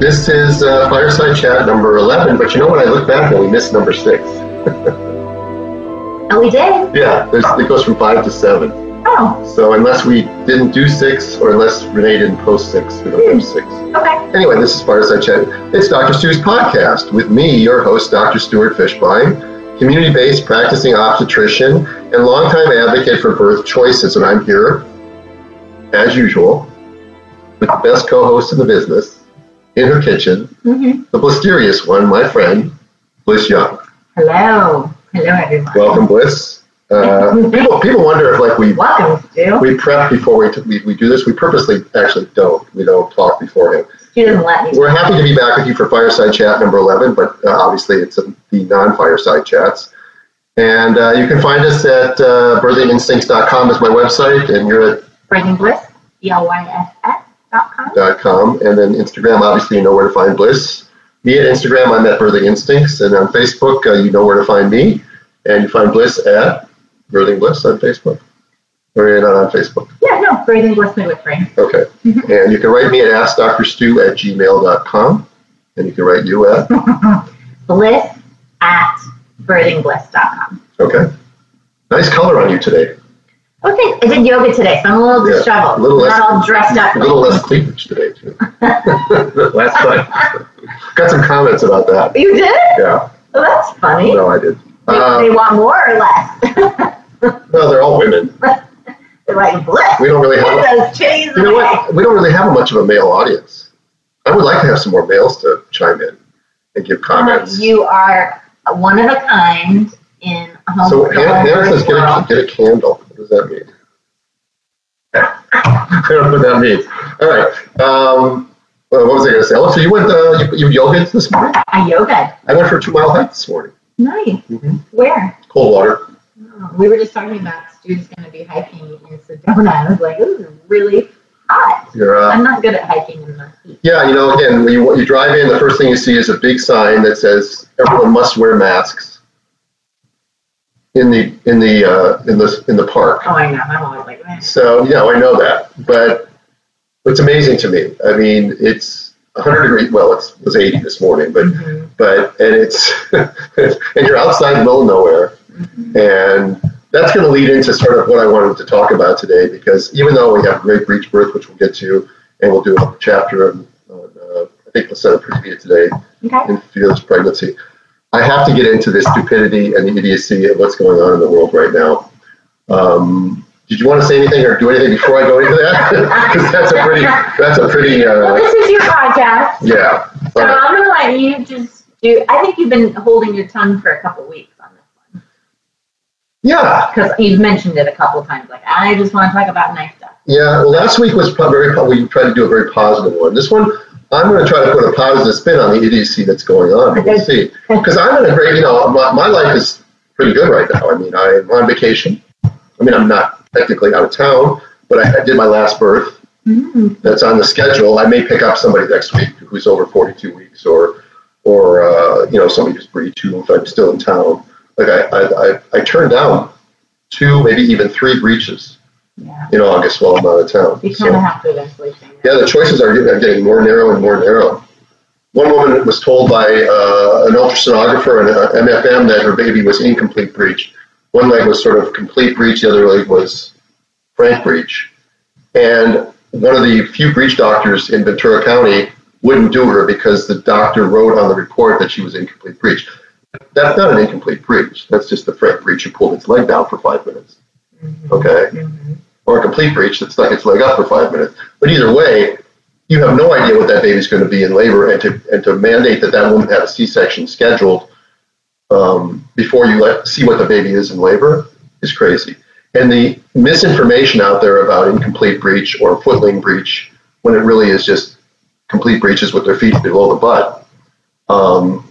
This is uh, Fireside Chat number 11, but you know what? I look back and we missed number six. Oh, we did? Yeah, it goes from five to seven. Oh, So unless we didn't do six, or unless Renee didn't post six, we don't have six. okay. Anyway, this is Fireside Chat. It's Dr. Stu's podcast with me, your host, Dr. Stuart Fishbein, community-based practicing obstetrician and longtime advocate for birth choices. And I'm here, as usual, with the best co-host in the business, in her kitchen, hmm the mysterious one, my friend, Bliss Young. Hello. Hello, everyone. Welcome, Bliss. Uh, people, people wonder if like we Welcome, Stu. we prep before we, t- we we do this. We purposely actually don't. We don't talk beforehand. Stu doesn't let me. We're happy to be back with you for Fireside Chat number 11, but uh, obviously it's a, the non-Fireside Chats. And uh, you can find us at uh, birthinginstincts.com is my website, and you're at Breaking Bliss, B-L-Y-S-S dot com. .com, and then Instagram, obviously you know where to find Bliss. Me at Instagram, I'm at Birthing Instincts, and on Facebook, uh, you know where to find me, and you find Bliss at Birthing Bliss on Facebook. Or you're not on Facebook. Yeah, no, Birthing Bliss midwifery. Okay. And you can write me at askdrstu at gmail.com, and you can write you at, Bliss at birthingbliss.com. okay. Nice color on you today. Okay, I did yoga today, so I'm a little Yeah, disheveled. a little less- Not all dressed up. A little less cleavage today, too. Last time. Got some comments about that. You did? Yeah. Well, that's funny. No, I did. They, Uh, they want more or less? no, they're all women. They're like, Bliss. We don't really have. those titties You know away. what? We don't really have much of a male audience. I would like to have some more males to chime in and give comments. You are one of a kind in a home So Hannah, says, get a, get a candle. What does that mean? I don't know what that means. All right. Um, what was I going to say? So you went, uh, you, you yoga this morning? I yoga. I went for a two mile hike this morning. Nice. Mm-hmm. Where? Cold water. Oh, we were just talking about Stu's going to be hiking in Sedona. I was like, this is really hot. Uh, I'm not good at hiking in the heat. yeah, you know, again, when you, you drive in, the first thing you see is a big sign that says everyone must wear masks in the in the uh, in the in the park. Oh, I know. I'm always like, man. So, yeah, I know that. But it's amazing to me. I mean, it's 100 degrees. Well, it's, it was 80 this morning, but, Mhm, but, and it's, and you're outside middle of nowhere. mhm. And that's going to lead into sort of what I wanted to talk about today, because even though we have great breech birth, which we'll get to, and we'll do a chapter on, on uh, I think we'll set a preview today Okay. in fearless pregnancy. I have to get into the stupidity and the idiocy of what's going on in the world right now. Um, did you want to say anything or do anything before I go into that? Because that's a pretty, that's a pretty, Well, uh, this is your podcast. yeah. So right. I'm to let you just do. I think you've been holding your tongue for a couple weeks on this one. Yeah, Because you've mentioned it a couple times. Like, I just want to talk about nice stuff. yeah. Well, last week was very, we tried to do a very positive one. This one, I'm going to try to put a positive spin on the idiocy that's going on. We'll see. Because I'm in a great, you know, my, my life is pretty good right now. I mean, I'm on vacation. I mean, I'm not technically out of town, but I, I did my last birth. Mm, That's on the schedule. I may pick up somebody next week who's over 42 weeks, or, or uh, you know, somebody who's breech two if I'm still in town. Like I, I, I, I turned down two, maybe even three breeches yeah. in August while I'm out of town. You kind of have to eventually change yeah, the choices are getting, are getting more narrow and more narrow. One woman was told by uh, an ultrasonographer and an MFM that her baby was incomplete breech. One leg was sort of complete breech, the other leg was frank breech. And one of the few breech doctors in Ventura County wouldn't do her because the doctor wrote on the report that she was incomplete breech. That's not an incomplete breech. That's just the frank breech who pulled its leg down for five minutes. Mhm, Okay mhm. Or a complete breech that stuck its leg up for five minutes. But either way, you have no idea what that baby's going to be in labor, and to and to mandate that that woman have a C-section scheduled um, before you let see what the baby is in labor is crazy. And the misinformation out there about incomplete breech or footling breech, when it really is just complete breeches with their feet below the butt, um,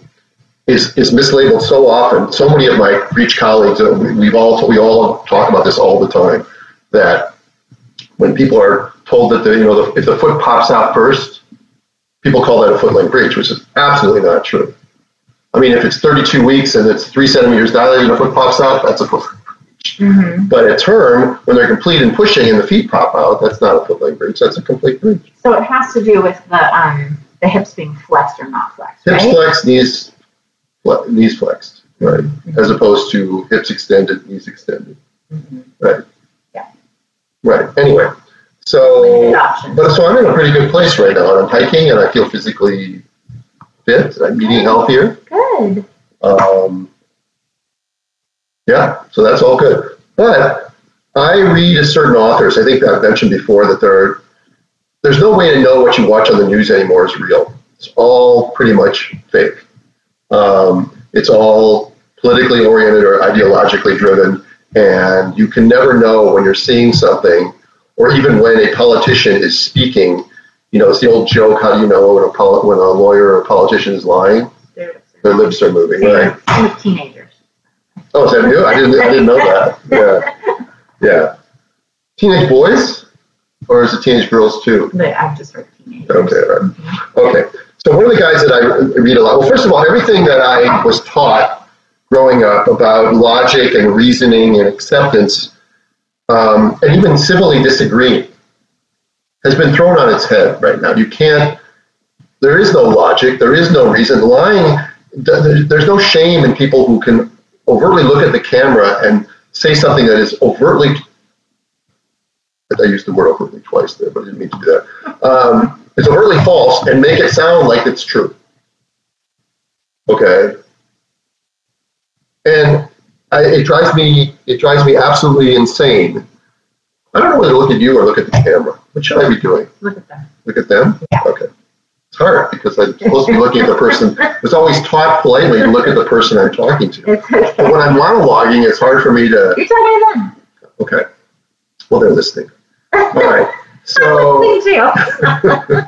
is is mislabeled so often. So many of my breech colleagues, uh, we've all we all talk about this all the time that when people are told that the you know the, if the foot pops out first, people call that a footling breech, which is absolutely not true. I mean, if it's 32 weeks and it's three centimeters dilated and the foot pops out, that's a footling breech. Mhm. But at term, when they're complete and pushing and the feet pop out, that's not a footling breech. That's a complete breech. So it has to do with the um, the hips being flexed or not flexed, Hips right? flexed, knees, fle- knees flexed, right? As opposed to hips extended, knees extended, Mhm. right? Right, anyway, so, but so I'm in a pretty good place right now. I'm hiking and I feel physically fit, I'm eating healthier. Good. Um, yeah, so that's all good. But I read a certain authors. I think I've mentioned before that there are, there's no way to know what you watch on the news anymore is real. It's all pretty much fake. Um, it's all politically oriented or ideologically driven, and you can never know when you're seeing something, or even when a politician is speaking. You know, it's the old joke: how do you know when a poli- when a lawyer or a politician is lying? They're, Their lips are moving, right? with teenagers. Oh, is that new? I didn't. I didn't know that. Yeah, yeah. Teenage boys, or is it teenage girls too? But I've just heard teenagers. Okay, right. Okay. So one of the guys that I read a lot. Well, first of all, everything that I was taught growing up about logic and reasoning and acceptance, um, and even civilly disagreeing, has been thrown on its head right now. You can't. There is no logic. There is no reason. Lying. There's no shame in people who can overtly look at the camera and say something that is overtly. I used the word overtly twice there, but I didn't mean to do that. Um, it's overtly false and make it sound like it's true. Okay. And I, it drives me. It drives me absolutely insane. I don't know whether to look at you or look at the camera. What should I be doing? Look at them. Look at them? Yeah. Okay. It's hard because I'm supposed to be looking at the person. It's always taught politely to look at the person I'm talking to. But when I'm monologuing, it's hard for me to. You're talking to them. Okay. Well, they're listening. All right. So I'm listening too.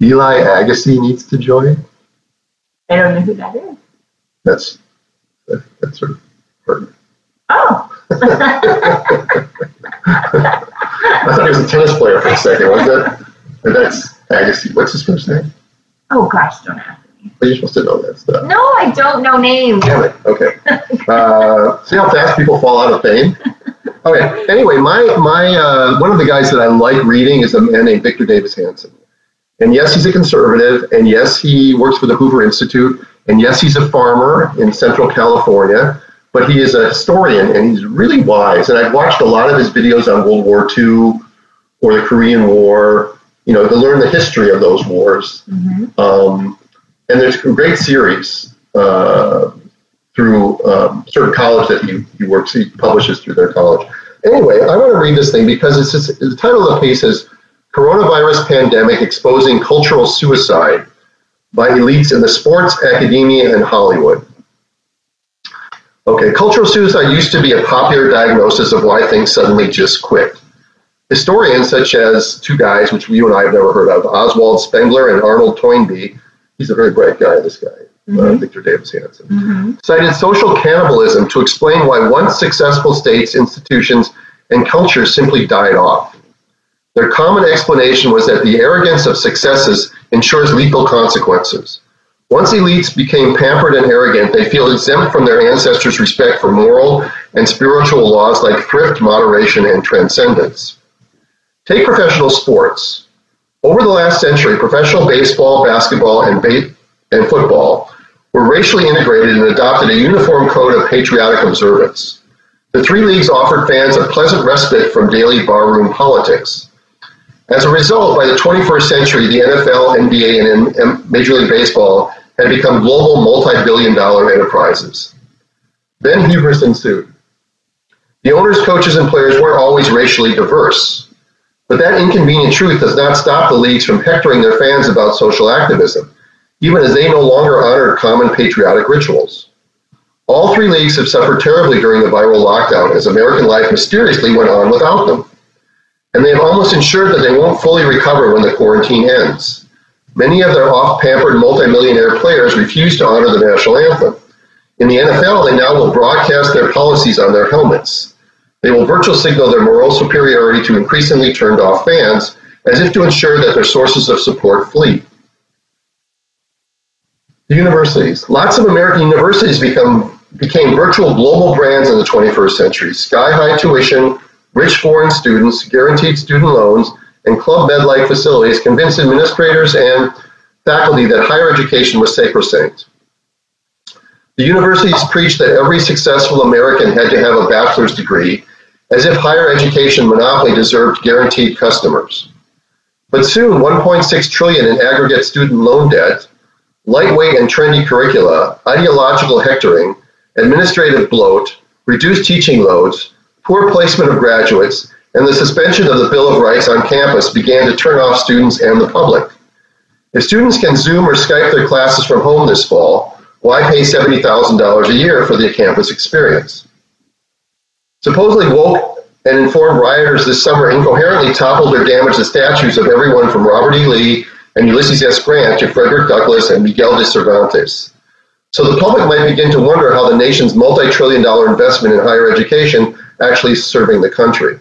Eli Agassi needs to join. I don't know who that is. That's that, that's sort of pertinent. Oh. I thought he was a tennis player for a second, was that? And that's Agassi. What's his first name? oh gosh, don't ask me. Well, you're supposed to know that stuff. No, I don't know names. Damn it. Okay. Uh, see how fast people fall out of fame? Okay. Anyway, my my uh, one of the guys that I like reading is a man named Victor Davis Hanson. And yes, he's a conservative, and yes, he works for the Hoover Institute, and yes, he's a farmer in Central California. But he is a historian, and he's really wise. And I've watched a lot of his videos on World War II or the Korean War, you know, to learn the history of those wars. Mhm. Um, and there's a great series uh, through um, certain college that he, he works, he publishes through their college. Anyway, I want to read this thing because it's just, the title of the piece is Coronavirus Pandemic Exposing Cultural Suicide by Elites in the Sports, Academia, and Hollywood. Okay, cultural suicide used to be a popular diagnosis of why things suddenly just quit. Historians such as two guys, which you and I have never heard of, Oswald Spengler and Arnold Toynbee, he's a very bright guy, this guy, uh, Mhm. Victor Davis Hanson, Mhm. cited social cannibalism to explain why once successful states, institutions, and cultures simply died off. Their common explanation was that the arrogance of successes ensures lethal consequences. Once elites became pampered and arrogant, they feel exempt from their ancestors' respect for moral and spiritual laws like thrift, moderation, and transcendence. Take professional sports. Over the last century, professional baseball, basketball, and, ba- and football were racially integrated and adopted a uniform code of patriotic observance. The three leagues offered fans a pleasant respite from daily barroom politics. As a result, by the 21st century, the NFL, NBA, and Major League Baseball had become global multi billion dollar enterprises. Then hubris ensued. The owners, coaches, and players weren't always racially diverse. But that inconvenient truth does not stop the leagues from hectoring their fans about social activism, even as they no longer honor common patriotic rituals. All three leagues have suffered terribly during the viral lockdown as American life mysteriously went on without them. And they have almost ensured that they won't fully recover when the quarantine ends. Many of their off pampered multimillionaire players refuse to honor the national anthem. In the NFL, they now will broadcast their policies on their helmets. They will virtual signal their moral superiority to increasingly turned off fans, as if to ensure that their sources of support flee. The universities. Lots of American universities become, became virtual global brands in the 21st century. Sky high tuition, rich foreign students, guaranteed student loans, and Club Med-like facilities convinced administrators and faculty that higher education was sacrosanct. The universities preached that every successful American had to have a bachelor's degree, as if higher education monopoly deserved guaranteed customers. But soon, 1.6 trillion in aggregate student loan debt, lightweight and trendy curricula, ideological hectoring, administrative bloat, reduced teaching loads, poor placement of graduates, and the suspension of the Bill of Rights on campus began to turn off students and the public. If students can Zoom or Skype their classes from home this fall, why pay $70,000 a year for the campus experience? Supposedly woke and informed rioters this summer incoherently toppled or damaged the statues of everyone from Robert E. Lee and Ulysses S. Grant to Frederick Douglass and Miguel de Cervantes. So the public might begin to wonder how the nation's multi-trillion dollar investment in higher education actually serving the country.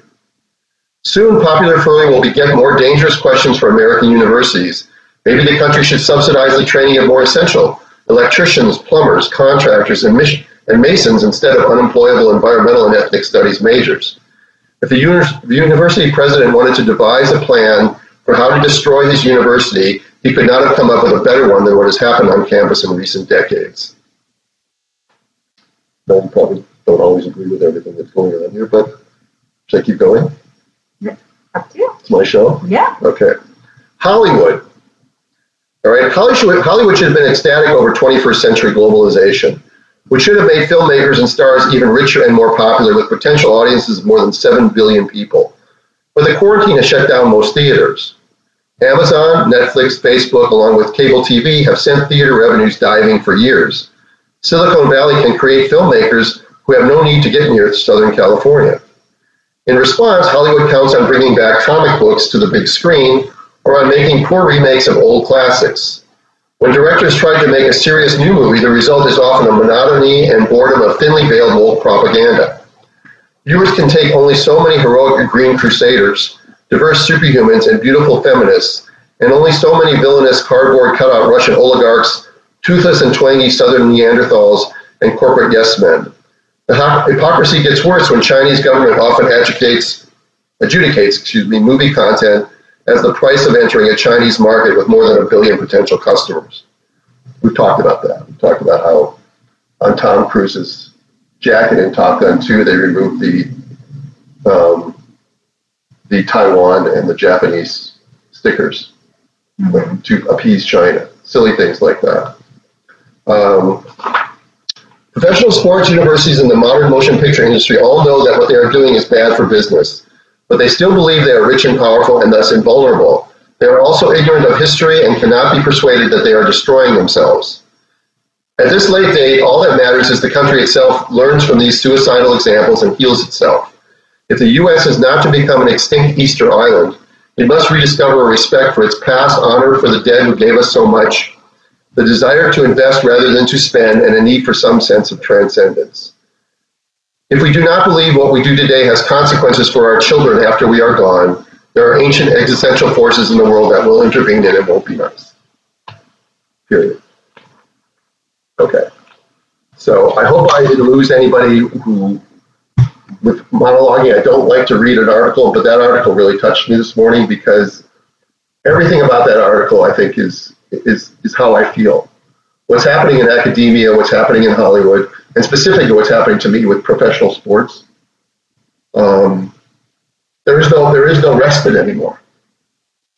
Soon, popular voting will beget more dangerous questions for American universities. Maybe the country should subsidize the training of more essential electricians, plumbers, contractors, and, and masons instead of unemployable environmental and ethnic studies majors. If the, uni- the university president wanted to devise a plan for how to destroy his university, he could not have come up with a better one than what has happened on campus in recent decades. I probably don't always agree with everything that's going on here, but should I keep going? Up to you. It's my show? Yeah. Okay. Hollywood. All right. Hollywood, Hollywood should have been ecstatic over 21st century globalization, which should have made filmmakers and stars even richer and more popular with potential audiences of more than 7 billion people. But the quarantine has shut down most theaters. Amazon, Netflix, Facebook, along with cable TV, have sent theater revenues diving for years. Silicon Valley can create filmmakers who have no need to get near Southern California. In response, Hollywood counts on bringing back comic books to the big screen or on making poor remakes of old classics. When directors try to make a serious new movie, the result is often a monotony and boredom of thinly veiled propaganda. Viewers can take only so many heroic green crusaders, diverse superhumans, and beautiful feminists, and only so many villainous cardboard cutout Russian oligarchs, toothless and twangy southern Neanderthals, and corporate yes men. The hypocrisy gets worse when Chinese government often adjudicates, adjudicates excuse me, movie content as the price of entering a Chinese market with more than a billion potential customers. We've talked about that. We talked about how on Tom Cruise's jacket in Top Gun 2, they removed the um, the Taiwan and the Japanese stickers mm-hmm. to appease China. Silly things like that. Um, Professional sports universities in the modern motion picture industry all know that what they are doing is bad for business, but they still believe they are rich and powerful and thus invulnerable. They are also ignorant of history and cannot be persuaded that they are destroying themselves. At this late date, all that matters is the country itself learns from these suicidal examples and heals itself. If the U.S. is not to become an extinct Easter Island, it must rediscover a respect for its past, honor for the dead who gave us so much, the desire to invest rather than to spend, and a need for some sense of transcendence. If we do not believe what we do today has consequences for our children after we are gone, there are ancient existential forces in the world that will intervene and it won't be nice. Period. Okay. So I hope I didn't lose anybody who, with monologuing, I don't like to read an article, but that article really touched me this morning because everything about that article I think is is, is how I feel. What's happening in academia, what's happening in Hollywood, and specifically what's happening to me with professional sports. Um, there is no there is no respite anymore.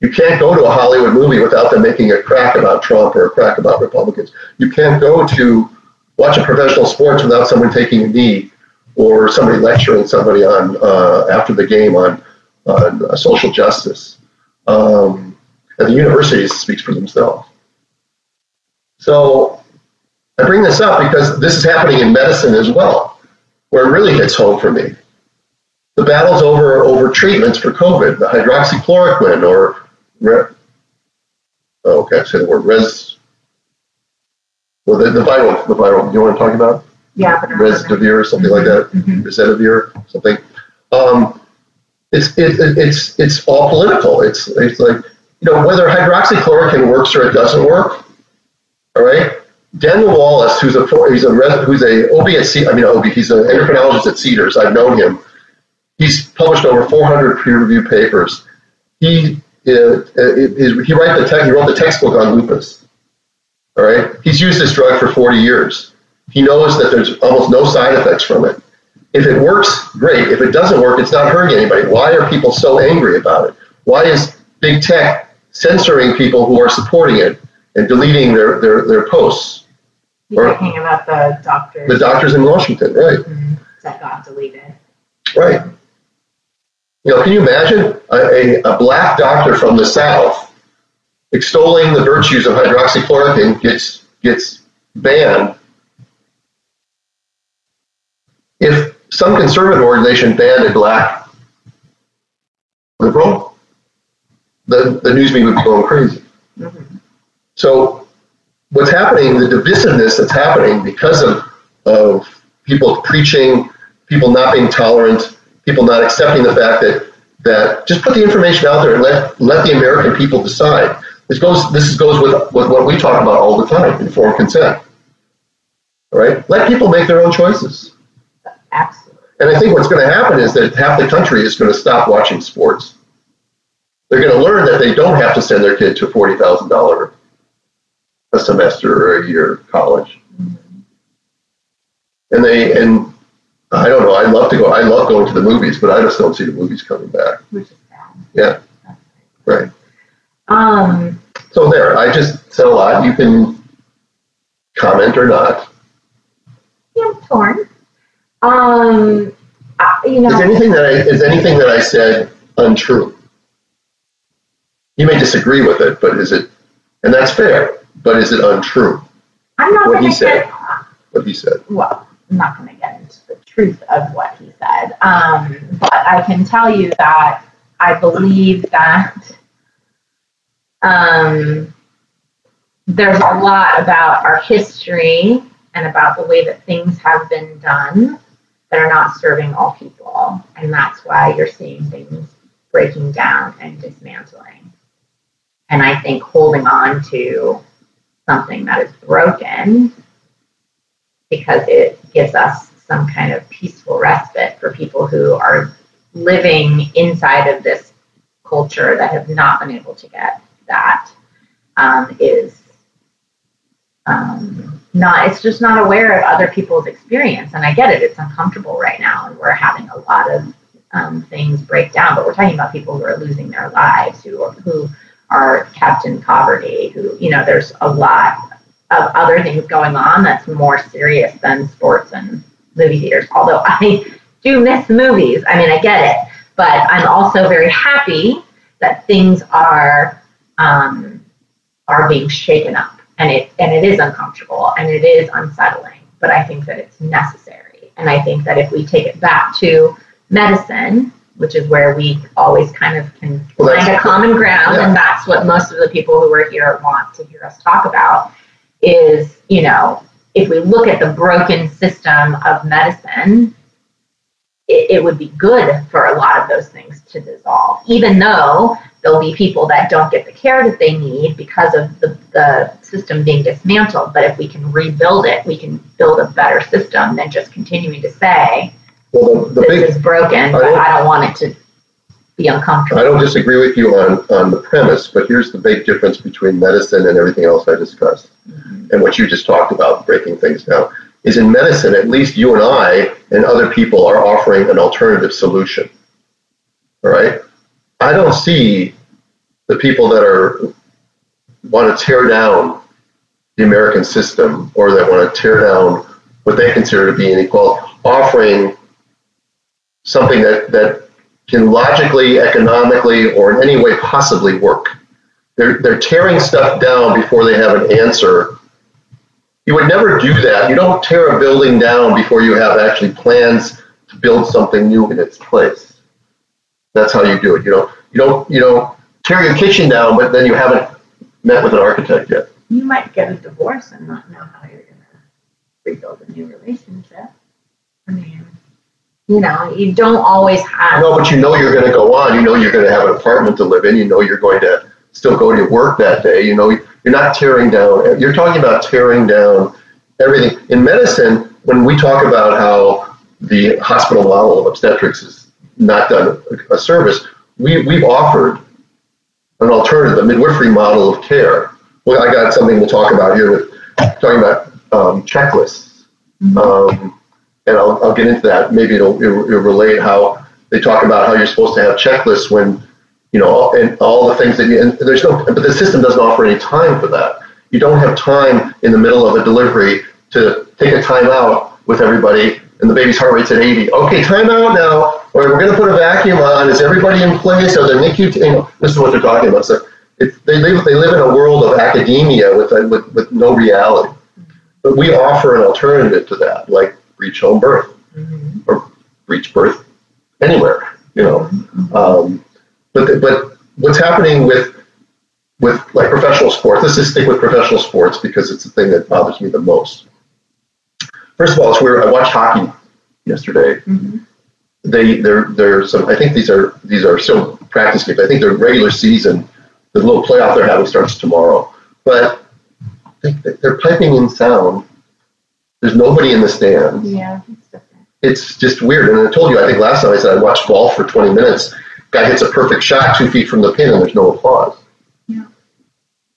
You can't go to a Hollywood movie without them making a crack about Trump or a crack about Republicans. You can't go to watch a professional sports without someone taking a knee or somebody lecturing somebody on uh, after the game on on uh, social justice. Um, and the universities speaks for themselves. So I bring this up because this is happening in medicine as well, where it really hits home for me. The battle's over over treatments for COVID, the hydroxychloroquine or re, oh, okay, I say the word res. Well, the, the viral, the viral. You know what I'm talking about? Yeah. Remdesivir or something like that. Mm-hmm. Remdesivir, something. Um, it's it, it's it's all political. It's it's like you know, whether hydroxychloroquine works or it doesn't work, all right? Daniel Wallace, who's a he's a who's a OB at C, I mean OB, he's an endocrinologist at Cedars. I've known him. He's published over 400 peer-reviewed papers. he uh, he write the te- he wrote the textbook on lupus. All right, he's used this drug for 40 years. He knows that there's almost no side effects from it. If it works, great. If it doesn't work, it's not hurting anybody. Why are people so angry about it? Why is big tech censoring people who are supporting it and deleting their, their, their posts? You're talking about the doctors. The doctors in Washington, right? Mm-hmm. That got deleted. Right. You know, can you imagine a, a, a black doctor from the South extolling the virtues of hydroxychloroquine gets gets banned if some conservative organization banned a black liberal, the, the news media would be going crazy. Mm-hmm. So what's happening, the divisiveness that's happening because of, of people preaching, people not being tolerant, people not accepting the fact that, that just put the information out there and let, let the American people decide. This goes, this goes with, with what we talk about all the time, informed consent. All right? Let people make their own choices. Absolutely. And I think what's going to happen is that half the country is going to stop watching sports. They're going to learn that they don't have to send their kid to forty thousand dollar a semester or a year college. And they and I don't know. I love to go. I love going to the movies, but I just don't see the movies coming back. Which is bad. Yeah. Right. Um. So there, I just said a lot. You can comment or not. Yeah, I'm torn. Um, you know, is anything that I is anything that I said untrue? You may disagree with it, but is it? And that's fair. But is it untrue? I'm not what he said. what he said. Well, I'm not going to get into the truth of what he said, um, but I can tell you that I believe that um, there's a lot about our history and about the way that things have been done that are not serving all people. And that's why you're seeing things breaking down and dismantling. And I think holding on to something that is broken because it gives us some kind of peaceful respite for people who are living inside of this culture that have not been able to get that um, is um, not it's just not aware of other people's experience. And i get it it's uncomfortable right now and we're having a lot of um, things break down but we're talking about people who are losing their lives who who are kept in poverty who you know there's a lot of other things going on that's more serious than sports and movie theaters. Although i do miss movies. I mean i get it. But i'm also very happy that things are um, are being shaken up. And it and it is uncomfortable and it is unsettling. But i think that it's necessary. And i think that if we take it back to medicine which is where we always kind of can well, find a common ground yeah. and that's what most of the people who are here want to hear us talk about is you know if we look at the broken system of medicine it, it would be good for a lot of those things to dissolve even though there'll be people that don't get the care that they need because of the, the system being dismantled. But if we can rebuild it, we can build a better system than just continuing to say, well, the, the this big, is broken, I but I don't want it to be uncomfortable. I don't disagree with you on, on the premise, but here's the big difference between medicine and everything else I discussed mm-hmm. and what you just talked about, breaking things down. Is in medicine, at least you and I and other people are offering an alternative solution. All right? I don't see the people that are want to tear down the American system or that want to tear down what they consider to be inequality, offering something that, that can logically, economically, or in any way possibly work. They're, they're tearing stuff down before they have an answer. You would never do that. You don't tear a building down before you have actually plans to build something new in its place. That's how you do it. You know, you don't you don't tear your kitchen down, but then you haven't met with an architect yet. You might get a divorce and not know how you're going to rebuild a new relationship. I mean, you know, you don't always have. No, but you know you're going to go on. You know you're going to have an apartment to live in. You know you're going to still go to work that day. You know you're not tearing down. You're talking about tearing down everything in medicine. When we talk about how the hospital model of obstetrics is not done a service, we, we've offered an alternative, a midwifery model of care. Well, I got something we'll talk about here with talking about um, checklists. Um, and I'll, I'll get into that. Maybe it'll, it'll, it'll relate how they talk about how you're supposed to have checklists when, you know, and all the things that you, and there's no, but the system doesn't offer any time for that. You don't have time in the middle of a delivery to take a time out with everybody and the baby's heart rate's at 80. Okay, time out now. Or we're going to put a vacuum on. Is everybody in place? Are the NICU? You know, this is what they're talking about. So it, they live they live in a world of academia with, with with no reality. But we offer an alternative to that, like breech home birth Mhm. or breech birth anywhere. You know, Mhm. um, but the, but what's happening with with like professional sports? Let's just stick with professional sports because it's the thing that bothers me the most. First of all, it's weird. I watched hockey yesterday. Mhm. They they're they're some. I think these are these are still practice games. I think their regular season, the little playoff they're having starts tomorrow. But they, they're piping in sound. There's nobody in the stands Yeah, it's different. it's just weird. And I told you, I think last time I said I watched golf for 20 minutes. Guy hits a perfect shot two feet from the pin, and there's no applause. Yeah.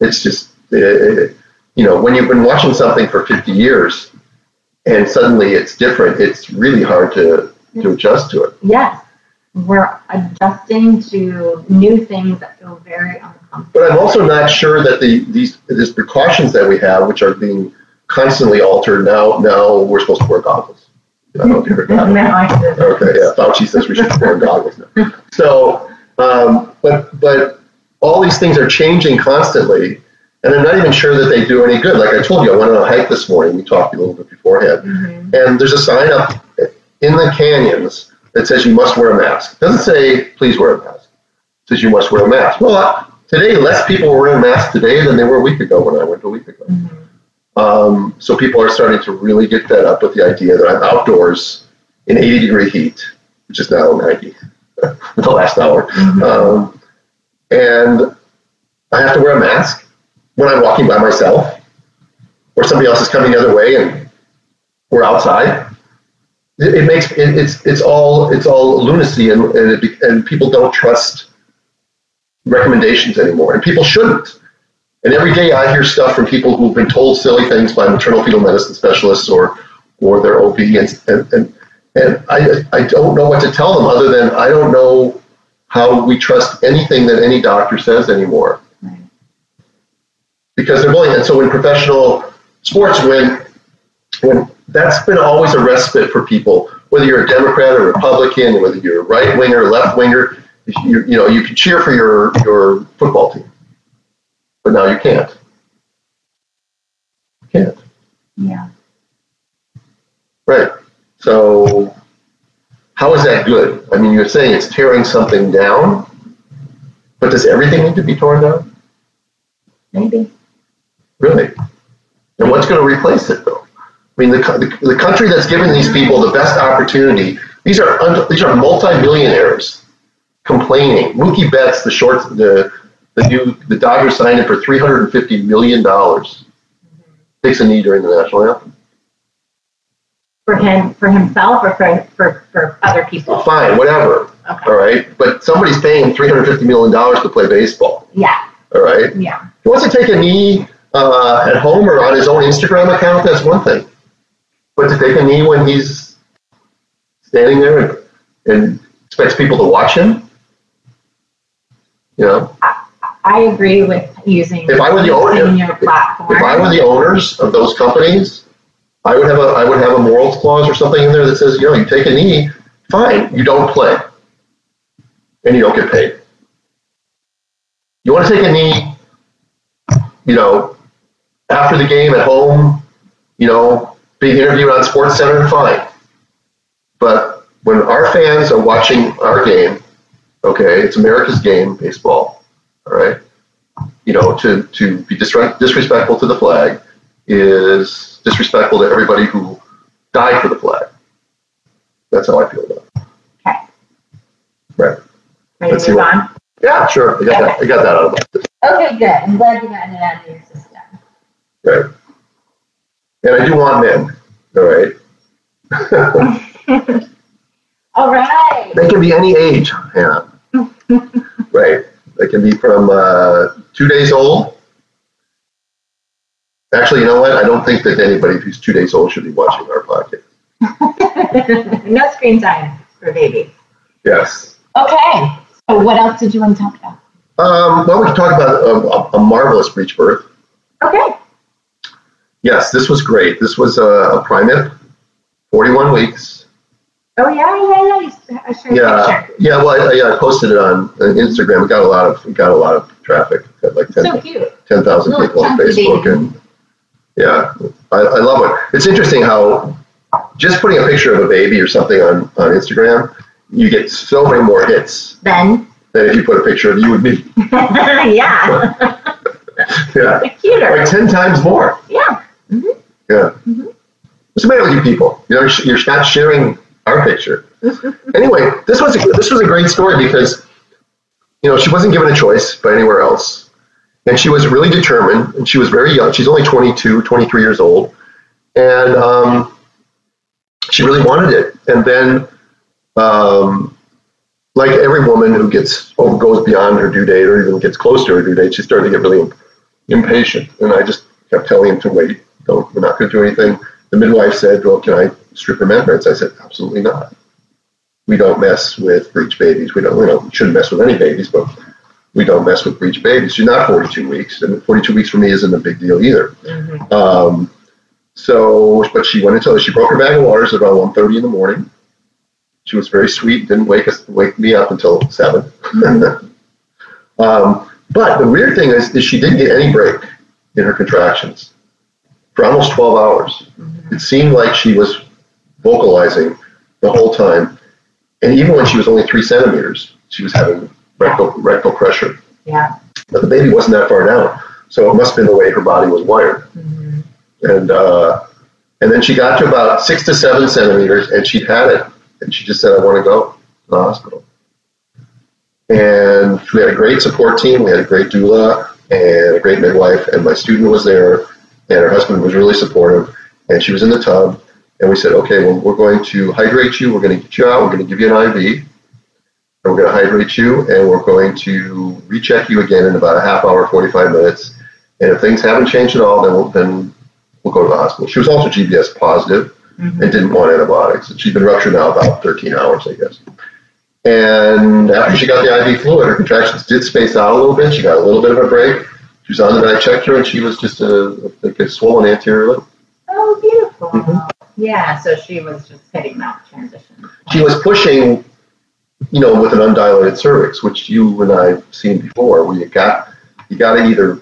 It's just, uh, you know, when you've been watching something for 50 years, and suddenly it's different, it's really hard to to adjust to it. Yes, we're adjusting to new things that feel very uncomfortable. But I'm also not sure that the these these precautions that we have, which are being constantly altered now, now we're supposed to wear goggles. I don't know if you heard that. Now I. Okay, yeah, Fauci says we should wear goggles now. So, um, but, but all these things are changing constantly, and I'm not even sure that they do any good. Like I told you, I went on a hike this morning, we talked a little bit beforehand, Mhm. and there's a sign up in the canyons that says you must wear a mask. It doesn't say, please wear a mask. It says you must wear a mask. Well, today, less people were wearing masks today than they were a week ago when I went a week ago. Mhm. Um, so people are starting to really get fed up with the idea that I'm outdoors in 80 degree heat, which is now 90 the last hour. Mhm. Um, and I have to wear a mask when I'm walking by myself or somebody else is coming the other way and we're outside. It, it makes it, it's it's all it's all lunacy and and, it, and people don't trust recommendations anymore and people shouldn't. And every day I hear stuff from people who've been told silly things by maternal fetal medicine specialists or, or their OB, and, and, and, and I, I don't know what to tell them other than I don't know how we trust anything that any doctor says anymore Right. because they're bullying. And so in professional sports, when when that's been always a respite for people, whether you're a Democrat or Republican, whether you're a right winger or left winger, you, you know you can cheer for your your football team, but now you can't. You can't. Yeah. Right. So how is that good? I mean, you're saying it's tearing something down, but does everything need to be torn down? Maybe. Really? And what's going to replace it, though? I mean, the, the, the country that's giving these people the best opportunity, these are these are multimillionaires complaining. Mookie Betts, the short, the the new the Dodgers signed him for three hundred and fifty million dollars. Takes a knee during the national anthem. For him, for himself, or for for, for other people. Fine, whatever. Okay. All right, but somebody's paying three hundred fifty million dollars to play baseball. Yeah. All right. Yeah. He wants to take a knee uh, at home or on his own Instagram account. That's one thing. But to take a knee when he's standing there and, and expects people to watch him, you know, I agree with using If I were the owner- your platform. if I were the owners of those companies, I would have a I would have a morals clause or something in there that says, you know, you take a knee, fine, you don't play, and you don't get paid. You want to take a knee, you know, after the game at home, you know, being interviewed on Sports Center, fine. But when our fans are watching our game, okay, it's America's game, baseball, all right. You know, to to be disre- disrespectful to the flag is disrespectful to everybody who died for the flag. That's how I feel about it. Okay. Right. Ready Let's to move on? Yeah, sure. I got that. I got that out of my system. Okay, good. I'm glad you got it out of your system. Right. And I do want men. All right. All right. They can be any age, Hannah. right. They can be from uh, two days old. Actually, you know what? I don't think that anybody who's two days old should be watching our podcast. no screen time for a baby. Yes. Okay. So what else did you want to talk about? Um, well, we can talk about a, a marvelous breech birth. Okay. Yes, this was great. This was a, a primip, 41 weeks. Oh yeah, yeah, yeah. I shared Yeah, yeah. Well, I, yeah, I posted it on uh, Instagram. We got a lot of got a lot of traffic. Got like 10 So cute. 10,000 people on Facebook, baby. and yeah, I, I love it. It's interesting how just putting a picture of a baby or something on on Instagram, you get so many more hits Then, than if you put a picture of you and me. yeah, Yeah, they're cuter. like 10 times more. Yeah. Yeah. Mhm. What's the matter with you people? You know, you're not sharing our picture. anyway, this was a, this was a great story because you know she wasn't given a choice by anywhere else, and she was really determined. And she was very young. She's only 22, 23 years old, and um, she really wanted it. And then, um, like every woman who gets or goes beyond her due date or even gets close to her due date, she started to get really impatient. And I just kept telling him to wait. Don't. We're not going to do anything. The midwife said, "Well, can I strip her membranes?" I said, "Absolutely not. We don't mess with breech babies. We don't. You know, we shouldn't mess with any babies, but we don't mess with breech babies. She's not 42 weeks, and 42 weeks for me isn't a big deal either. Mhm. Um, so, but she went until she broke her bag of waters at about 1:30 in the morning. She was very sweet. Didn't wake us wake me up until seven. um, but the weird thing is, is she didn't get any break in her contractions for almost 12 hours. It seemed like she was vocalizing the whole time, and even when she was only three centimeters, she was having rectal rectal pressure. Yeah. But the baby wasn't that far down, so it must have been the way her body was wired Mhm. and uh, and then she got to about six to seven centimeters, and she'd had it, and she just said, "I want to go to the hospital." And we had a great support team. We had a great doula and a great midwife, and my student was there, and her husband was really supportive, and she was in the tub, and we said, "Okay, well, we're going to hydrate you. We're going to get you out. We're going to give you an IV." And we're going to hydrate you, and we're going to recheck you again in about a half hour, 45 minutes. And if things haven't changed at all, then we'll, then we'll go to the hospital. She was also GBS positive Mhm. and didn't want antibiotics. And she'd been ruptured now about 13 hours, I guess. And after she got the IV fluid, her contractions did space out a little bit. She got a little bit of a break. She was on the. I checked her, and she was just a, like a swollen anterior lip. Oh, beautiful. Mhm. Yeah. So she was just hitting that transition. She was pushing, you know, with an undilated cervix, which you and I've seen before, where you got you got to either,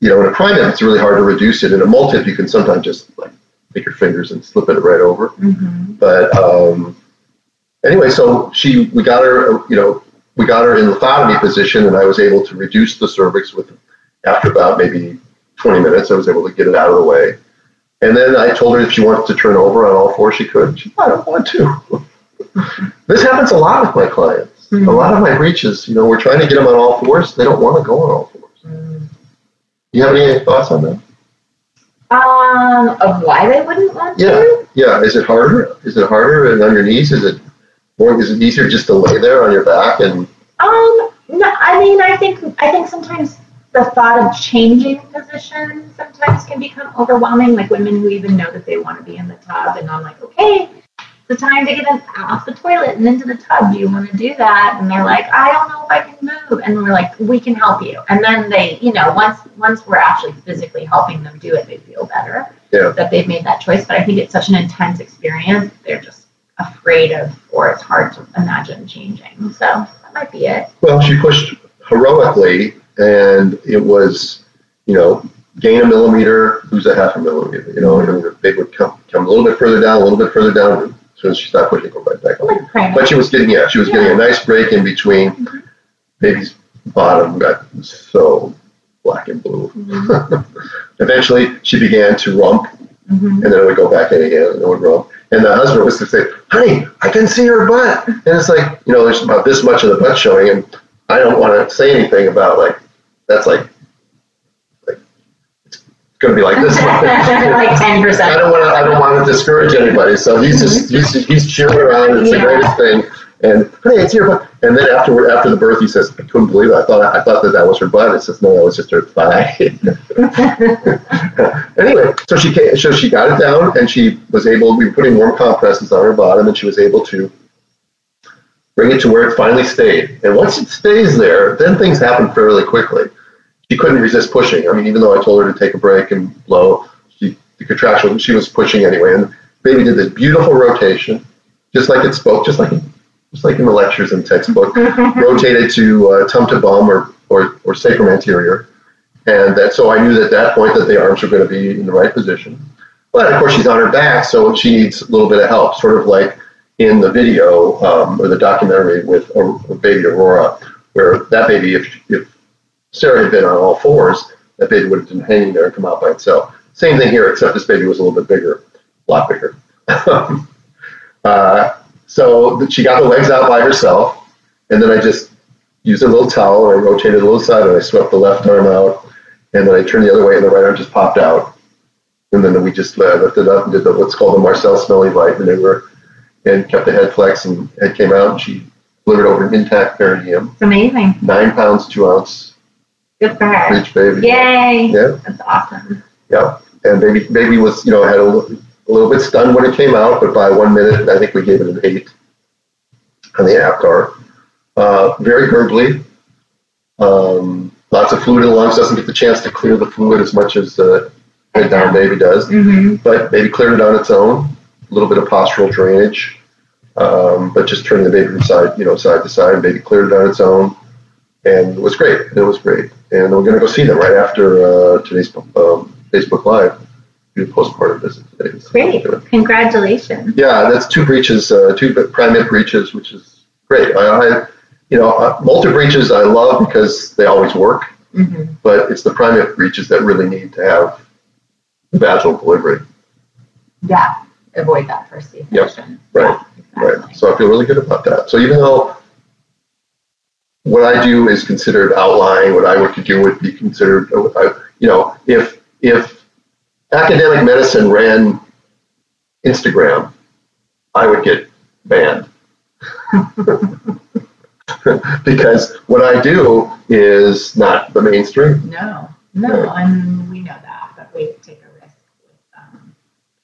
you know, in a primip, it's really hard to reduce it. In a multip, you can sometimes just like take your fingers and slip it right over. Mm-hmm. But um, anyway, so she, we got her, you know, we got her in lithotomy position, and I was able to reduce the cervix with, after about maybe 20 minutes, I was able to get it out of the way. And then I told her if she wanted to turn over on all fours, she could. She, I don't want to. this happens a lot with my clients. A lot of my breeches, you know, we're trying to get them on all fours. They don't want to go on all fours. Mm. You have any thoughts on that? Um, of why they wouldn't want Yeah. to? Yeah. Is it harder? Is it harder and on your knees? Is it more? Is it easier just to lay there on your back and Um, no, I mean, I think I think sometimes the thought of changing position sometimes can become overwhelming. Like women who even know that they want to be in the tub, and I'm like, okay, it's the time to get off the toilet and into the tub. Do you want to do that? And they're like, I don't know if I can move. And we're like, we can help you. And then they, you know, once once we're actually physically helping them do it, they feel better Yeah. that they've made that choice. But I think it's such an intense experience. They're just afraid of, or it's hard to imagine changing. So that might be it. well, she pushed heroically, and it was, you know, gain a millimeter, lose a half a millimeter. You know, and they would come come a little bit further down, a little bit further down. As soon as she stopped pushing, go right back up. But she was getting, yeah, she was getting a nice break in between. Mhm. Baby's bottom got so black and blue. Mhm. Eventually, she began to rump, Mhm. and then it would go back in again, and it would rump. And the husband was to say, "Honey, I can see her butt," and it's like, you know, there's about this much of the butt showing, and I don't want to say anything about like that's like, like it's going to be like this. like ten I don't want to. I don't want to discourage anybody. So he's just mm-hmm. he's, he's cheering around. It's the greatest thing. And honey, it's your butt. And then after after the birth, he says, I couldn't believe it. I thought I thought that that was her butt. It says, no, that was just her thigh. anyway, so she came, so she got it down, and she was able. We were putting warm compresses on her bottom, and she was able to bring it to where it finally stayed. And once it stays there, then things happen fairly quickly. She couldn't resist pushing. I mean, even though I told her to take a break and blow, she the contraction she was pushing anyway. And baby did this beautiful rotation, just like it spoke, just like just like in the lectures and textbook, rotated to uh, tum to bum or, or, or sacrum anterior. And that, so I knew at that point that the arms were going to be in the right position. But of course, she's on her back, so she needs a little bit of help, sort of like in the video um, or the documentary with baby Aurora, where that baby, if, if Sarah had been on all fours, that baby would have been hanging there and come out by itself. Same thing here, except this baby was a little bit bigger, a lot bigger. uh, so she got the legs out by herself, and then I just used a little towel and I rotated a little side and I swept the left arm out, and then I turned the other way and the right arm just popped out. And then we just lifted up and did the, what's called the Mauriceau Smellie Veit maneuver and kept the head flex and head came out and she delivered over an intact perineum. It's amazing. Nine pounds, two ounce. Good for her. Each baby. Yay. Yeah. That's awesome. Yeah. And baby, baby was, you know, had a, a little bit stunned when it came out, but by one minute, I think we gave it an eight on the APGAR. Uh, very gurgly. Um, lots of fluid in the lungs. Doesn't get the chance to clear the fluid as much as the head down baby does. Mm-hmm. But baby cleared it on its own. A little bit of postural drainage. Um, but just turning the baby from side, you know, side to side, baby cleared it on its own, and it was great. It was great, and we're going to go see them right after uh, today's um, Facebook Live do postpartum visit today. So great. Congratulations. Yeah, that's two breeches, uh, two primip breeches, which is great. I, I you know, uh, multi breeches I love because they always work, mm-hmm. but it's the primip breeches that really need to have vaginal delivery. Yeah, avoid that first C Yep. Right. Yeah, exactly. Right. So I feel really good about that. So even though what I do is considered outlying, what I to do would be considered, you know, if if academic medicine ran Instagram, I would get banned. because what I do is not the mainstream. No, no, and we know that, but we take a risk with um,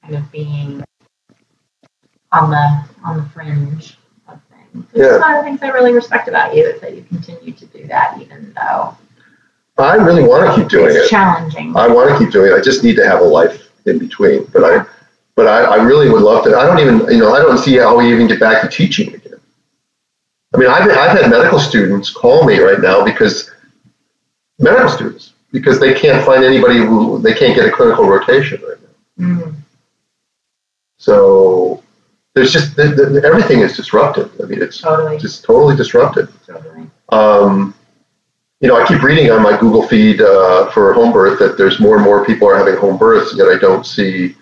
kind of being on the on the fringe of things. Which Yeah. is one of the things I really respect about you is that you continue to do that even though I really want to keep doing it's it. challenging. I want to keep doing it. I just need to have a life in between. But I, but I, I really would love to. I don't even, you know, I don't see how we even get back to teaching again. I mean, I've, I've had medical students call me right now because medical students because they can't find anybody who they can't get a clinical rotation right now. Mm, So there's just the, the, everything is disrupted. I mean, it's totally, just totally disrupted. totally. Um, you know, I keep reading on my Google feed uh, for home birth that there's more and more people are having home births, yet I don't see,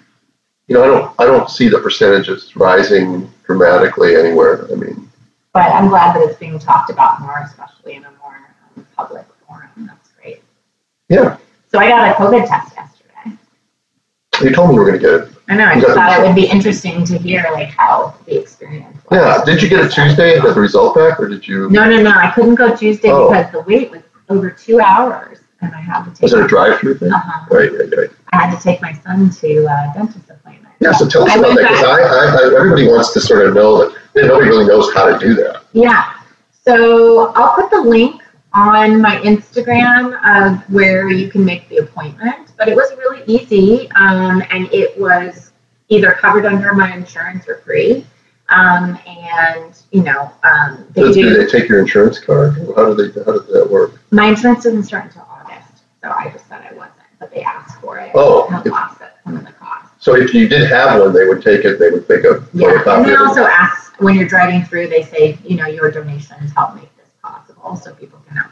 you know, I don't, I don't see the percentages rising dramatically anywhere. I mean, But I'm glad that it's being talked about more, especially in a more um, public forum. That's great. yeah, So I got a COVID test yesterday. you told me you were going to get it. I know. I just thought it would be interesting to hear like how the experience was. Yeah, did you get it Tuesday and get the result back, or did you? No, no, no. I couldn't go Tuesday Oh. because the wait was over two hours, and I had to take. Was it a drive-through thing? Uh-huh. Right, right, right. I had to take my son to a dentist appointment. Yeah, so tell us I about that because I, I, I, everybody wants to sort of know that nobody really knows how to do that. Yeah. So I'll put the link on my Instagram of where you can make the appointment. But it was really easy, um, and it was either covered under my insurance or free. Um, and you know, um, they Do, they take your insurance card? How do they? How does that work? My insurance doesn't start until August, so I just said I wasn't, but they asked for it. Oh, and if- offset some of the cost. So if you did have one, they would take it. They would make a Yeah, and they also ask when you're driving through, they say, you know, your donations help make this possible, so people can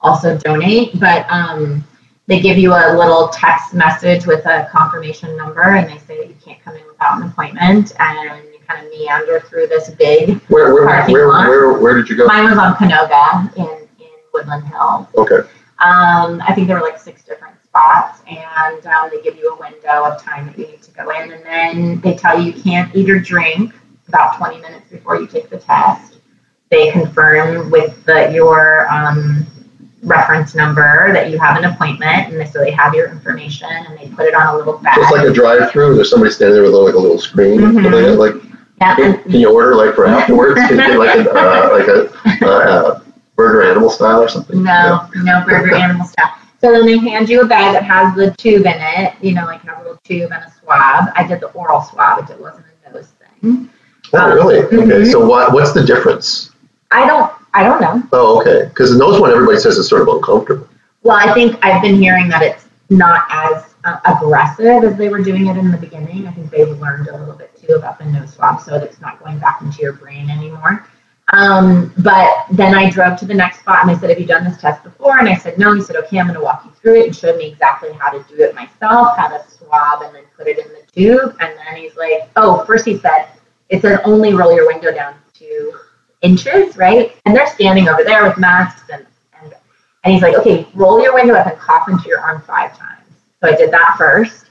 also donate. But um, they give you a little text message with a confirmation number, and they say that you can't come in without an appointment, and you kind of meander through this big. Where, where, parking where, lot. where, where did you go? Mine was on Canoga in in Woodland Hills. Okay. Um, I think there were like six different spots, and um, they give you a window of time that you need to go in, and then they tell you you can't eat or drink about 20 minutes before you take the test. They confirm with the your um, reference number that you have an appointment, and so they have your information and they put it on a little bag. It's like a drive-through. There's somebody standing there with like a little screen. Mhm. something like, yeah, can, can you order like for afterwards? Can you get like a uh, like a uh, burger animal style or something? No, no burger animal style. So then they hand you a bag that has the tube in it, you know, like have a little tube and a swab. I did the oral swab, if it wasn't a nose thing. Oh, really? Okay. Mhm. So what what's the difference? I don't, I don't know. Oh, okay. Because the nose one, everybody says is sort of uncomfortable. Well, I think I've been hearing that it's not as uh, aggressive as they were doing it in the beginning. I think they've learned a little bit too about the nose swab, so that it's not going back into your brain anymore. Um, but then I drove to the next spot and they said, Have you done this test before? And I said, No. He said, Okay, I'm going to walk you through it and showed me exactly how to do it myself, how to swab and then put it in the tube. And then he's like, Oh, first he said, It says only roll your window down two inches, right? And they're standing over there with masks and, and, and he's like, Okay, roll your window up and cough into your arm five times. So I did that first.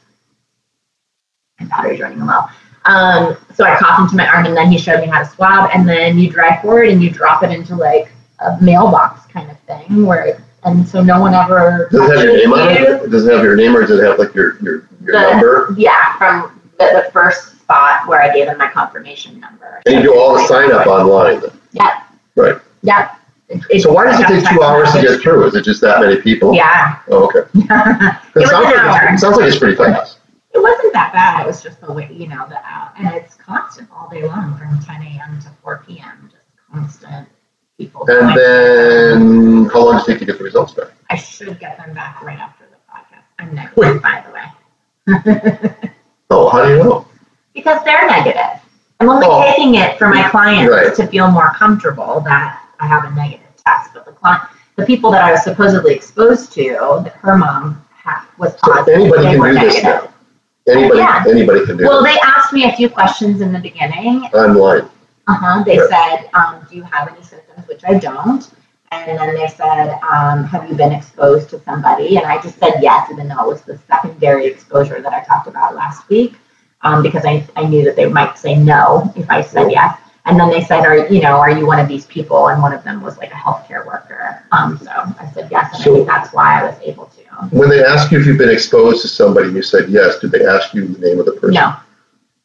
My battery's running low. Um, so I coughed into my arm, and then he showed me how to swab. And then you drive forward and you drop it into like a mailbox kind of thing, where it, and so no one ever Does it have your name on it? Does it have your name or does it have like your your, your The- number? Yeah, from the, the first spot where I gave him my confirmation number. And you do all the sign up online. Then. Yeah. Right. Yeah. It- So why does it take two hours to get through? Is it just that many people? Yeah. Oh, okay. it It sounds, like it's, it sounds like it's pretty fast. It wasn't that bad. It was just the way, you know, the out, and it's constant all day long from 10 a.m. to 4 p.m. Just constant people. And going. then how long does it take to get the results back? I should get them back right after the podcast. I'm negative, by the way, Oh, how do you know? because they're negative. I'm only Oh. taking it for my clients Right. to feel more comfortable that I have a negative test. But the client, the people that I was supposedly exposed to, that her mom was So positive. anybody can do this negative. now. Anybody, Yeah. anybody can do Well, they asked me a few questions in the beginning, online. Uh-huh. They Right. said, um, do you have any symptoms? Which I don't. And then they said, um, have you been exposed to somebody? And I just said yes, even though it was the secondary exposure that I talked about last week, um, because I, I knew that they might say no if I said yes. And then they said, are you know, are you one of these people? And one of them was like a healthcare worker. Um, so I said yes, and So- I think that's why I was able to. When they ask you if you've been exposed to somebody, you said yes. Did they ask you the name of the person? No,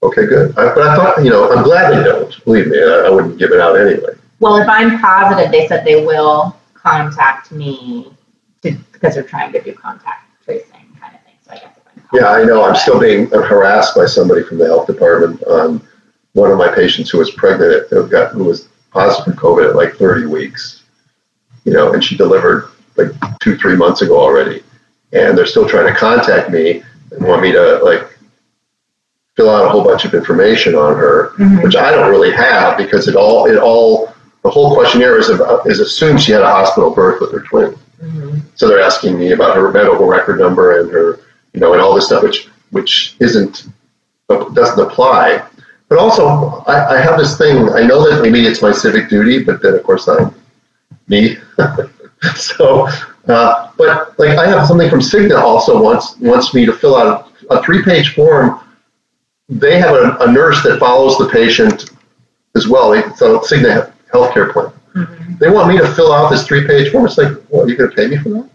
Okay, good. I, but I thought, you know, I'm glad they don't. Believe me, I, I wouldn't give it out anyway. Well, if I'm positive, they said they will contact me to, because they're trying to do contact tracing kind of thing. So I guess if I'm Yeah, I know. I'm still being harassed by somebody from the health department on one of my patients who was pregnant, who got who was positive for COVID at like 30 weeks. You know, and she delivered like two, three months ago already, and they're still trying to contact me and want me to like fill out a whole bunch of information on her, Mhm. which I don't really have because it all it all the whole questionnaire is about, is assumed she had a hospital birth with her twin. Mhm. So they're asking me about her medical record number and her, you know, and all this stuff, which which isn't doesn't apply. But also, I, I have this thing. I know that maybe it's my civic duty, but then of course I'm me. so, uh, but like I have something from Cigna also wants wants me to fill out a, three-page form. They have a, a nurse that follows the patient as well. So Cigna healthcare plan Mhm. they want me to fill out this three-page form. It's like, well, are you going to pay me for that?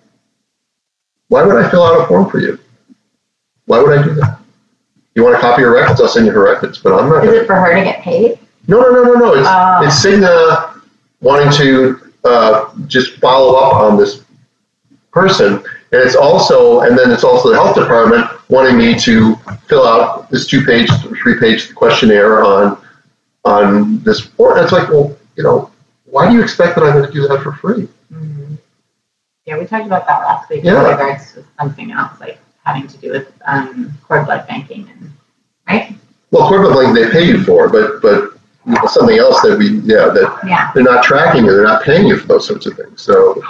Why would I fill out a form for you? Why would I do that? You want to copy your records? I'll send you her records, but I'm not. Is Gonna, it for her to get paid? no, no, no, no, no. It's, Oh. it's Cigna wanting to uh, just follow up on this person, and it's also, and then it's also the health department wanting me to fill out this two-page, three-page questionnaire on on this form. And it's like, well, you know, why do you expect that I'm going to do that for free? Mhm. Yeah, we talked about that last week Yeah. in regards to something else, like having to do with um, cord blood banking, and right? Well, corporate link they pay you for, but but something else that we yeah that Yeah. they're not tracking you, they're not paying you for those sorts of things. So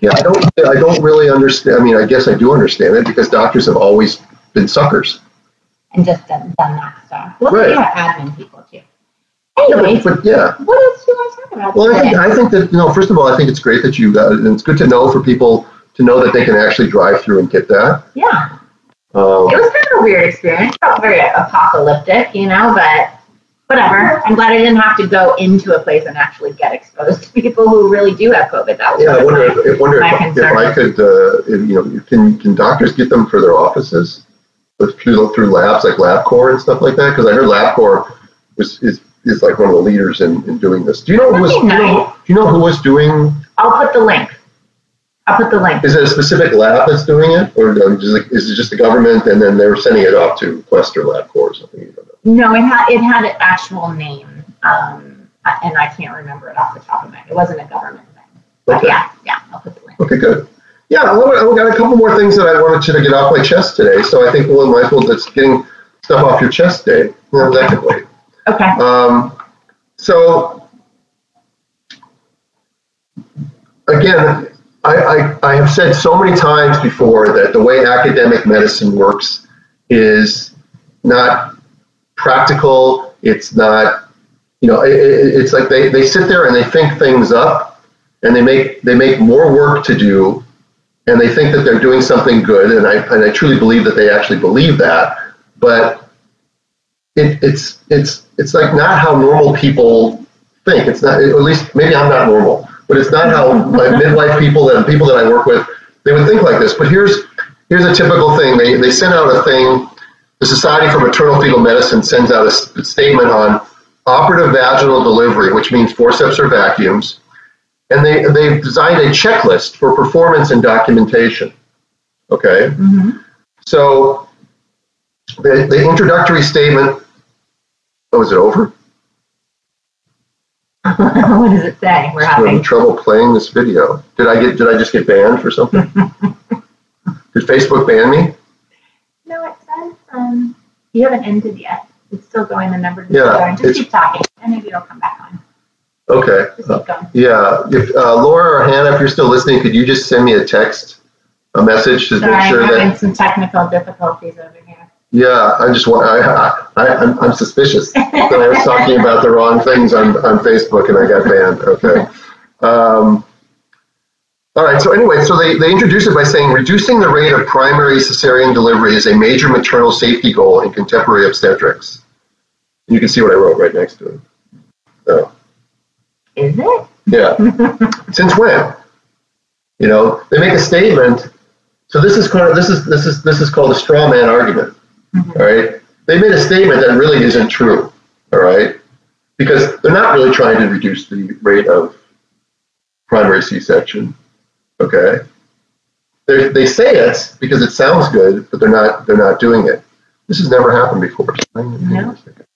yeah, I don't I don't really understand. I mean, I guess I do understand it because doctors have always been suckers. And just done, done that stuff. Well, Right. yeah, admin people too. Yeah, Anyways, but, but yeah. what else do you want to talk about? Well, I think I think that you know, first of all, I think it's great that you uh, and it's good to know for people to know that they can actually drive through and get that. yeah. Um, It was kind of a weird experience. Felt very apocalyptic, you know, but whatever. I'm glad I didn't have to go into a place and actually get exposed to people who really do have COVID. That was Yeah, I wonder, my- if- I wonder if, if. I could, uh, if, you know, can, can doctors get them for their offices? Through, through labs like LabCorp and stuff like that? Because I heard LabCorp was, is, is like one of the leaders in, in doing this. Do you know who was, do you know, do you know who was doing, I'll put the link. I'll put the link. is it a specific lab that's doing it? Or no, just like- is it just the government and then they're sending it off to Quest or LabCorp or something? You don't know. No, it had it had an actual name, um, and I can't remember it off the top of my. It wasn't a government thing. But Okay. yeah, yeah, I'll put the link. Okay, good. Yeah, I I've got a couple more things that I wanted you to get off my chest today. So I think we'll might as well just getting stuff off your chest day. Well, that could wait. Okay. Um, so again, I, I, I have said so many times before that the way academic medicine works is not practical. It's not, you know, it, it- it's like they, they sit there and they think things up and they make, they make more work to do and they think that they're doing something good. And I, and I truly believe that they actually believe that. But it, it's it's it's like not how normal people think. It's not at least maybe I'm not normal, but it's not how my midlife people and people that I work with they would think like this. But here's here's a typical thing. They they send out a thing. The Society for Maternal Fetal Medicine sends out a statement on operative vaginal delivery, which means forceps or vacuums, and they they've designed a checklist for performance and documentation. Okay. hmm So the, the introductory statement, oh, is it over? what does it say? We're having having. trouble playing this video. Did I get, did I just get banned for something? Did Facebook ban me? No, it says um, you haven't ended yet. It's still going. The numbers are Yeah, still going. Just keep talking, and maybe it'll come back on. Okay. Just keep going. Yeah, if, uh, Laura or Hannah, if you're still listening, could you just send me a text, a message to Sorry, make sure I'm that, having some technical difficulties over here. Yeah, I just want, I, I, I'm, I'm suspicious that I was talking about the wrong things on, on Facebook and I got banned, okay? Um, all right, so anyway, so they, they introduce it by saying reducing the rate of primary cesarean delivery is a major maternal safety goal in contemporary obstetrics. You can see what I wrote right next to it. Oh, Is it? yeah. Since when? You know, they make a statement. So this is kind of this is this is this is called a straw man argument. Mhm. All right. They made a statement that really isn't true. All right. Because they're not really trying to reduce the rate of primary C-section. Okay. They they say it because it sounds good, but they're not they're not doing it. This has never happened before. No. It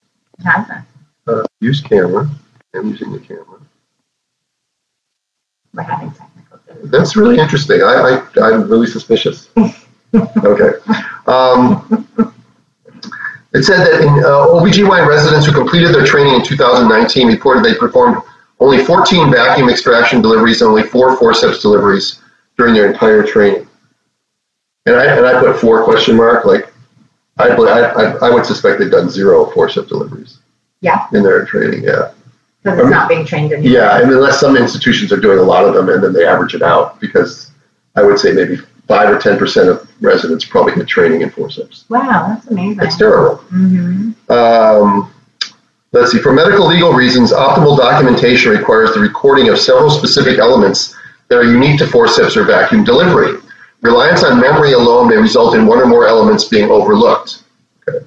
hasn't. Uh, use camera. I'm using the camera. We're having technical difficulties. That's really interesting. I, I, I'm really suspicious. Okay. Um, it said that in uh, OBGYN residents who completed their training in 2019 reported they performed only 14 vacuum extraction deliveries and only four forceps deliveries during their entire training. And I, and I put four question mark, like, I, I, I- I would suspect they've done zero forceps deliveries Yeah, in their training, yeah. because it's not being trained anymore. Yeah, and unless some institutions are doing a lot of them and then they average it out, because I would say maybe five or ten percent of residents probably get training in forceps. Wow, that's amazing. It's terrible. hmm Um, let's see, for medical legal reasons, optimal documentation requires the recording of several specific elements that are unique to forceps or vacuum delivery. Reliance on memory alone may result in one or more elements being overlooked. Okay.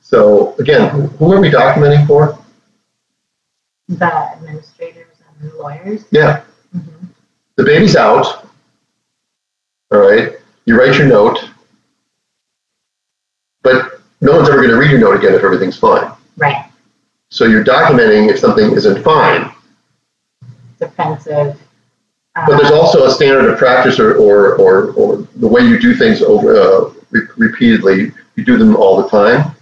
So again, who are we documenting for? The administrators and the lawyers. Yeah, hmm the baby's out. All right, you write your note, but no one's ever going to read your note again if everything's fine. Right. So you're documenting if something isn't fine. Defensive. But there's uh, also a standard of practice or, or, or, or the way you do things over uh, re- repeatedly. You do them all the time.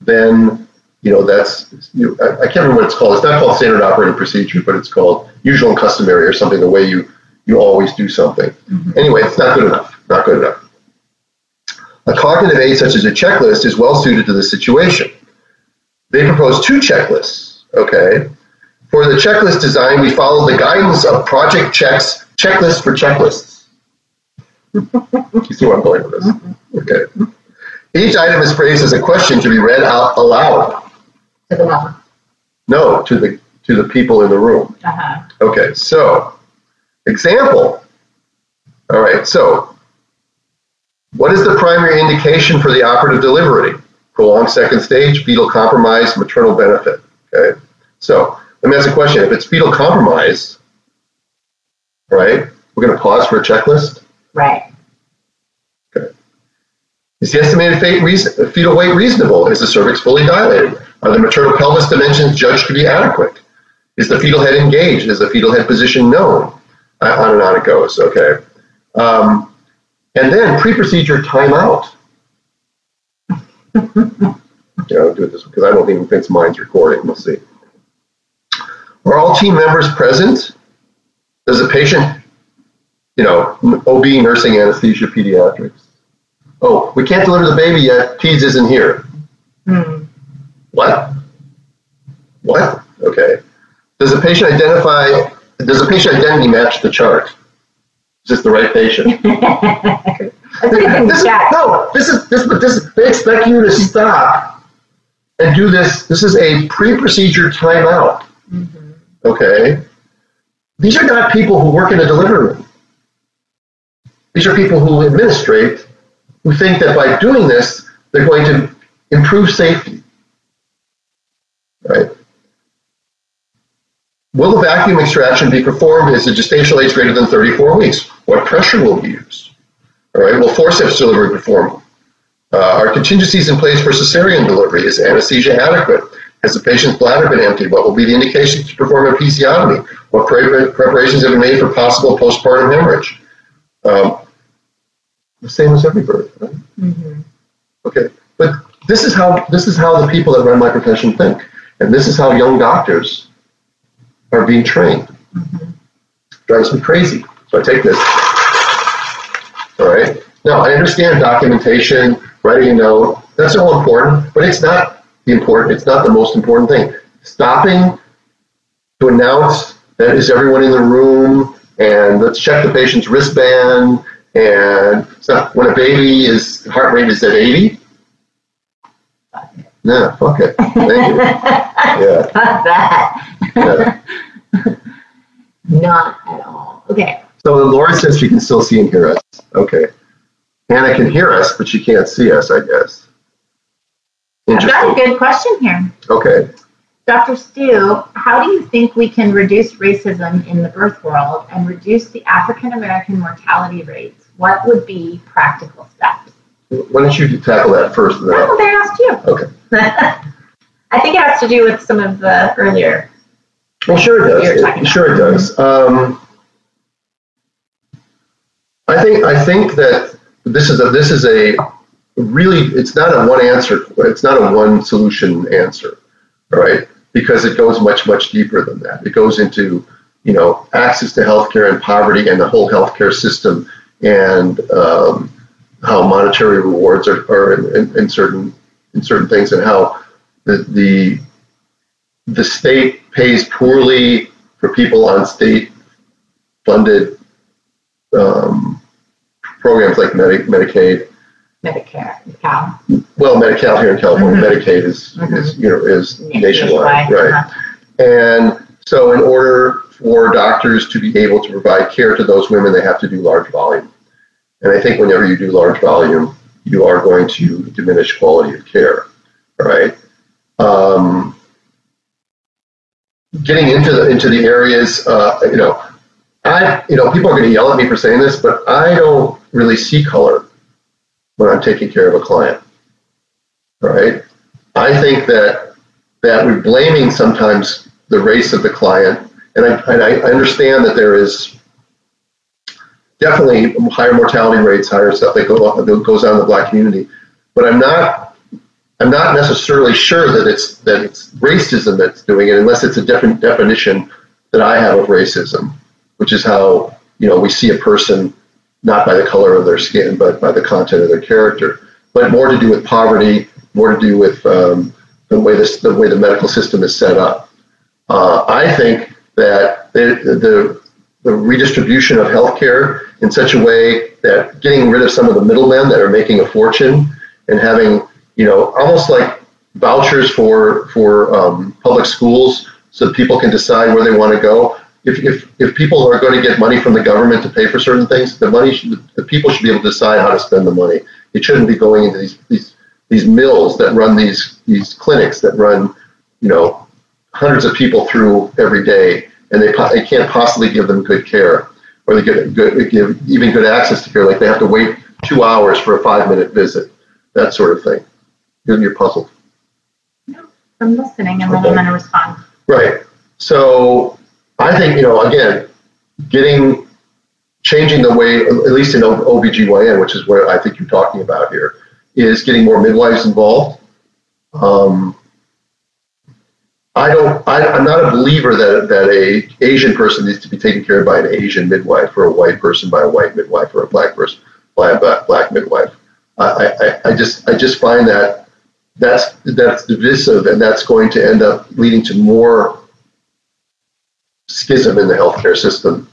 Then you know that's you. I, I can't remember what it's called. It's not called standard operating procedure, but it's called usual and customary or something. The way you you always do something. mhm. Anyway, it's not good enough. Not good enough. A cognitive aid such as a checklist is well suited to the situation. They propose two checklists. Okay. For the checklist design, we follow the guidance of Project Check's checklist for checklists. you see where I'm going with this? Okay. Each item is phrased as a question to be read out aloud. To the mom. No, to the to the people in the room. Uh-huh. Okay, so example. All right, so what is the primary indication for the operative delivery? Prolonged second stage, fetal compromise, maternal benefit. Okay, so let me ask a question. If it's fetal compromise, right, we're going to pause for a checklist. Right. Is the estimated reason, fetal weight reasonable? Is the cervix fully dilated? Are the maternal pelvis dimensions judged to be adequate? Is the fetal head engaged? Is the fetal head position known? On and on it goes. Okay. Um, and then pre-procedure timeout. yeah, I'll do it this because I don't even think mine's recording. We'll see. Are all team members present? Does the patient, you know, OB, nursing, anesthesia, pediatrics? Oh, we can't deliver the baby yet. Peds isn't here. Hmm. What? What? Okay. Does the patient identify? Does the patient identity match the chart? Is this the right patient? That's a good thing to This is, no, this is this, but this they expect you to stop and do this. This is a pre-procedure timeout. Mhm. Okay. These are not people who work in a delivery room. These are people who administrate, who think that by doing this, they're going to improve safety. Right? Will the vacuum extraction be performed as the gestational age greater than 34 weeks? What pressure will be used? All right, will forceps delivery performed? Uh, are contingencies in place for cesarean delivery? Is anesthesia adequate? Has the patient's bladder been emptied? What will be the indications to perform a episiotomy? What pre- preparations have been made for possible postpartum hemorrhage? Um, the same as every birth. Right? Mhm. Okay, but this is how this is how the people that run my profession think, and this is how young doctors are being trained. Mhm. Drives me crazy. So I take this. All right. Now I understand documentation, writing a note. That's all important, but it's not the important. It's not the most important thing. Stopping to announce that is everyone in the room, and let's check the patient's wristband. And so when a baby is heart rate is at 80, Fuck it. No, fuck it. Thank you. Yeah. Fuck that. Yeah. Not at all. Okay. So Laura says she can still see and hear us. Okay. Hannah can hear us, but she can't see us, I guess. I've got a good question here. Okay. Dr. Stu, how do you think we can reduce racism in the birth world and reduce the African American mortality rates? What would be practical steps? Why don't you tackle that first? and then I'll- they asked you. Okay. I think it has to do with some of the earlier. Well, sure it does. It- Sure it does. Um, I think I think that this is a this is a really it's not a one answer. It's not a one solution answer, right? Because it goes much much deeper than that. It goes into you know access to healthcare and poverty and the whole healthcare system and um, how monetary rewards are, are in, in certain in certain things and how the the the state pays poorly for people on state funded um, programs like Medi- Medicaid. Medicare, Cal. Well, Medi-Cal here in California, Mhm. Medicaid is, is you know is nationwide, Nationwide, right? uh-huh. And so, in order for doctors to be able to provide care to those women, they have to do large volume. And I think whenever you do large volume, you are going to diminish quality of care. All right. Um, getting into the into the areas, uh, you know, I you know people are going to yell at me for saying this, but I don't really see color when I'm taking care of a client. Right. I think that that we're blaming sometimes the race of the client, and I, and I understand that there is definitely higher mortality rates, higher stuff that, go, that goes on in the black community, but I'm not I'm not necessarily sure that it's that it's racism that's doing it, unless it's a different definition that I have of racism, which is how you know we see a person not by the color of their skin, but by the content of their character, but more to do with poverty, more to do with um, the way this, the way the medical system is set up. Uh, I think that the, the the redistribution of healthcare in such a way that getting rid of some of the middlemen that are making a fortune and having you know almost like vouchers for for um, public schools so people can decide where they want to go. If, if, if people are going to get money from the government to pay for certain things, the money should, the people should be able to decide how to spend the money. It shouldn't be going into these these these mills that run these these clinics that run, you know, hundreds of people through every day, and they they can't possibly give them good care or they get good give even good access to care. Like they have to wait two hours for a five minute visit, that sort of thing. You're, you're puzzled. I'm listening and then I'm going to respond. Right. So I think, you know, again, getting, changing the way, at least in OBGYN, which is what I think you're talking about here, is getting more midwives involved. Um, I don't, I, I'm not a believer that, that a Asian person needs to be taken care of by an Asian midwife or a white person by a white midwife or a black person by a black, black midwife. I, I, I just, I just find that that's, that's divisive and that's going to end up leading to more schism in the healthcare system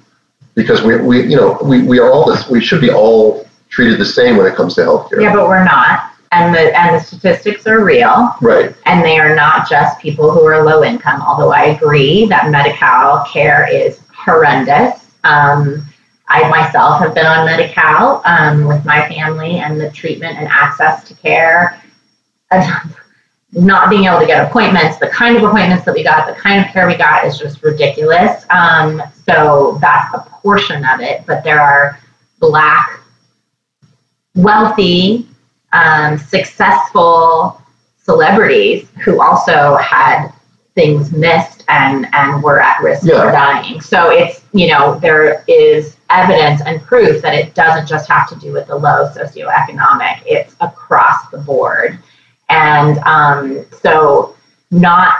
because we, we you know we, we are all this we should be all treated the same when it comes to healthcare. Yeah, but we're not. And the and the statistics are real. Right. And they are not just people who are low income, although I agree that medical care is horrendous. Um, I myself have been on Medi-Cal um, with my family, and the treatment and access to care, not being able to get appointments, the kind of appointments that we got, the kind of care we got is just ridiculous. Um, so that's a portion of it, but there are black, wealthy, um, successful celebrities who also had things missed and and were at risk yeah. of dying. So it's you know there is evidence and proof that it doesn't just have to do with the low socioeconomic; it's across the board. And um, so not.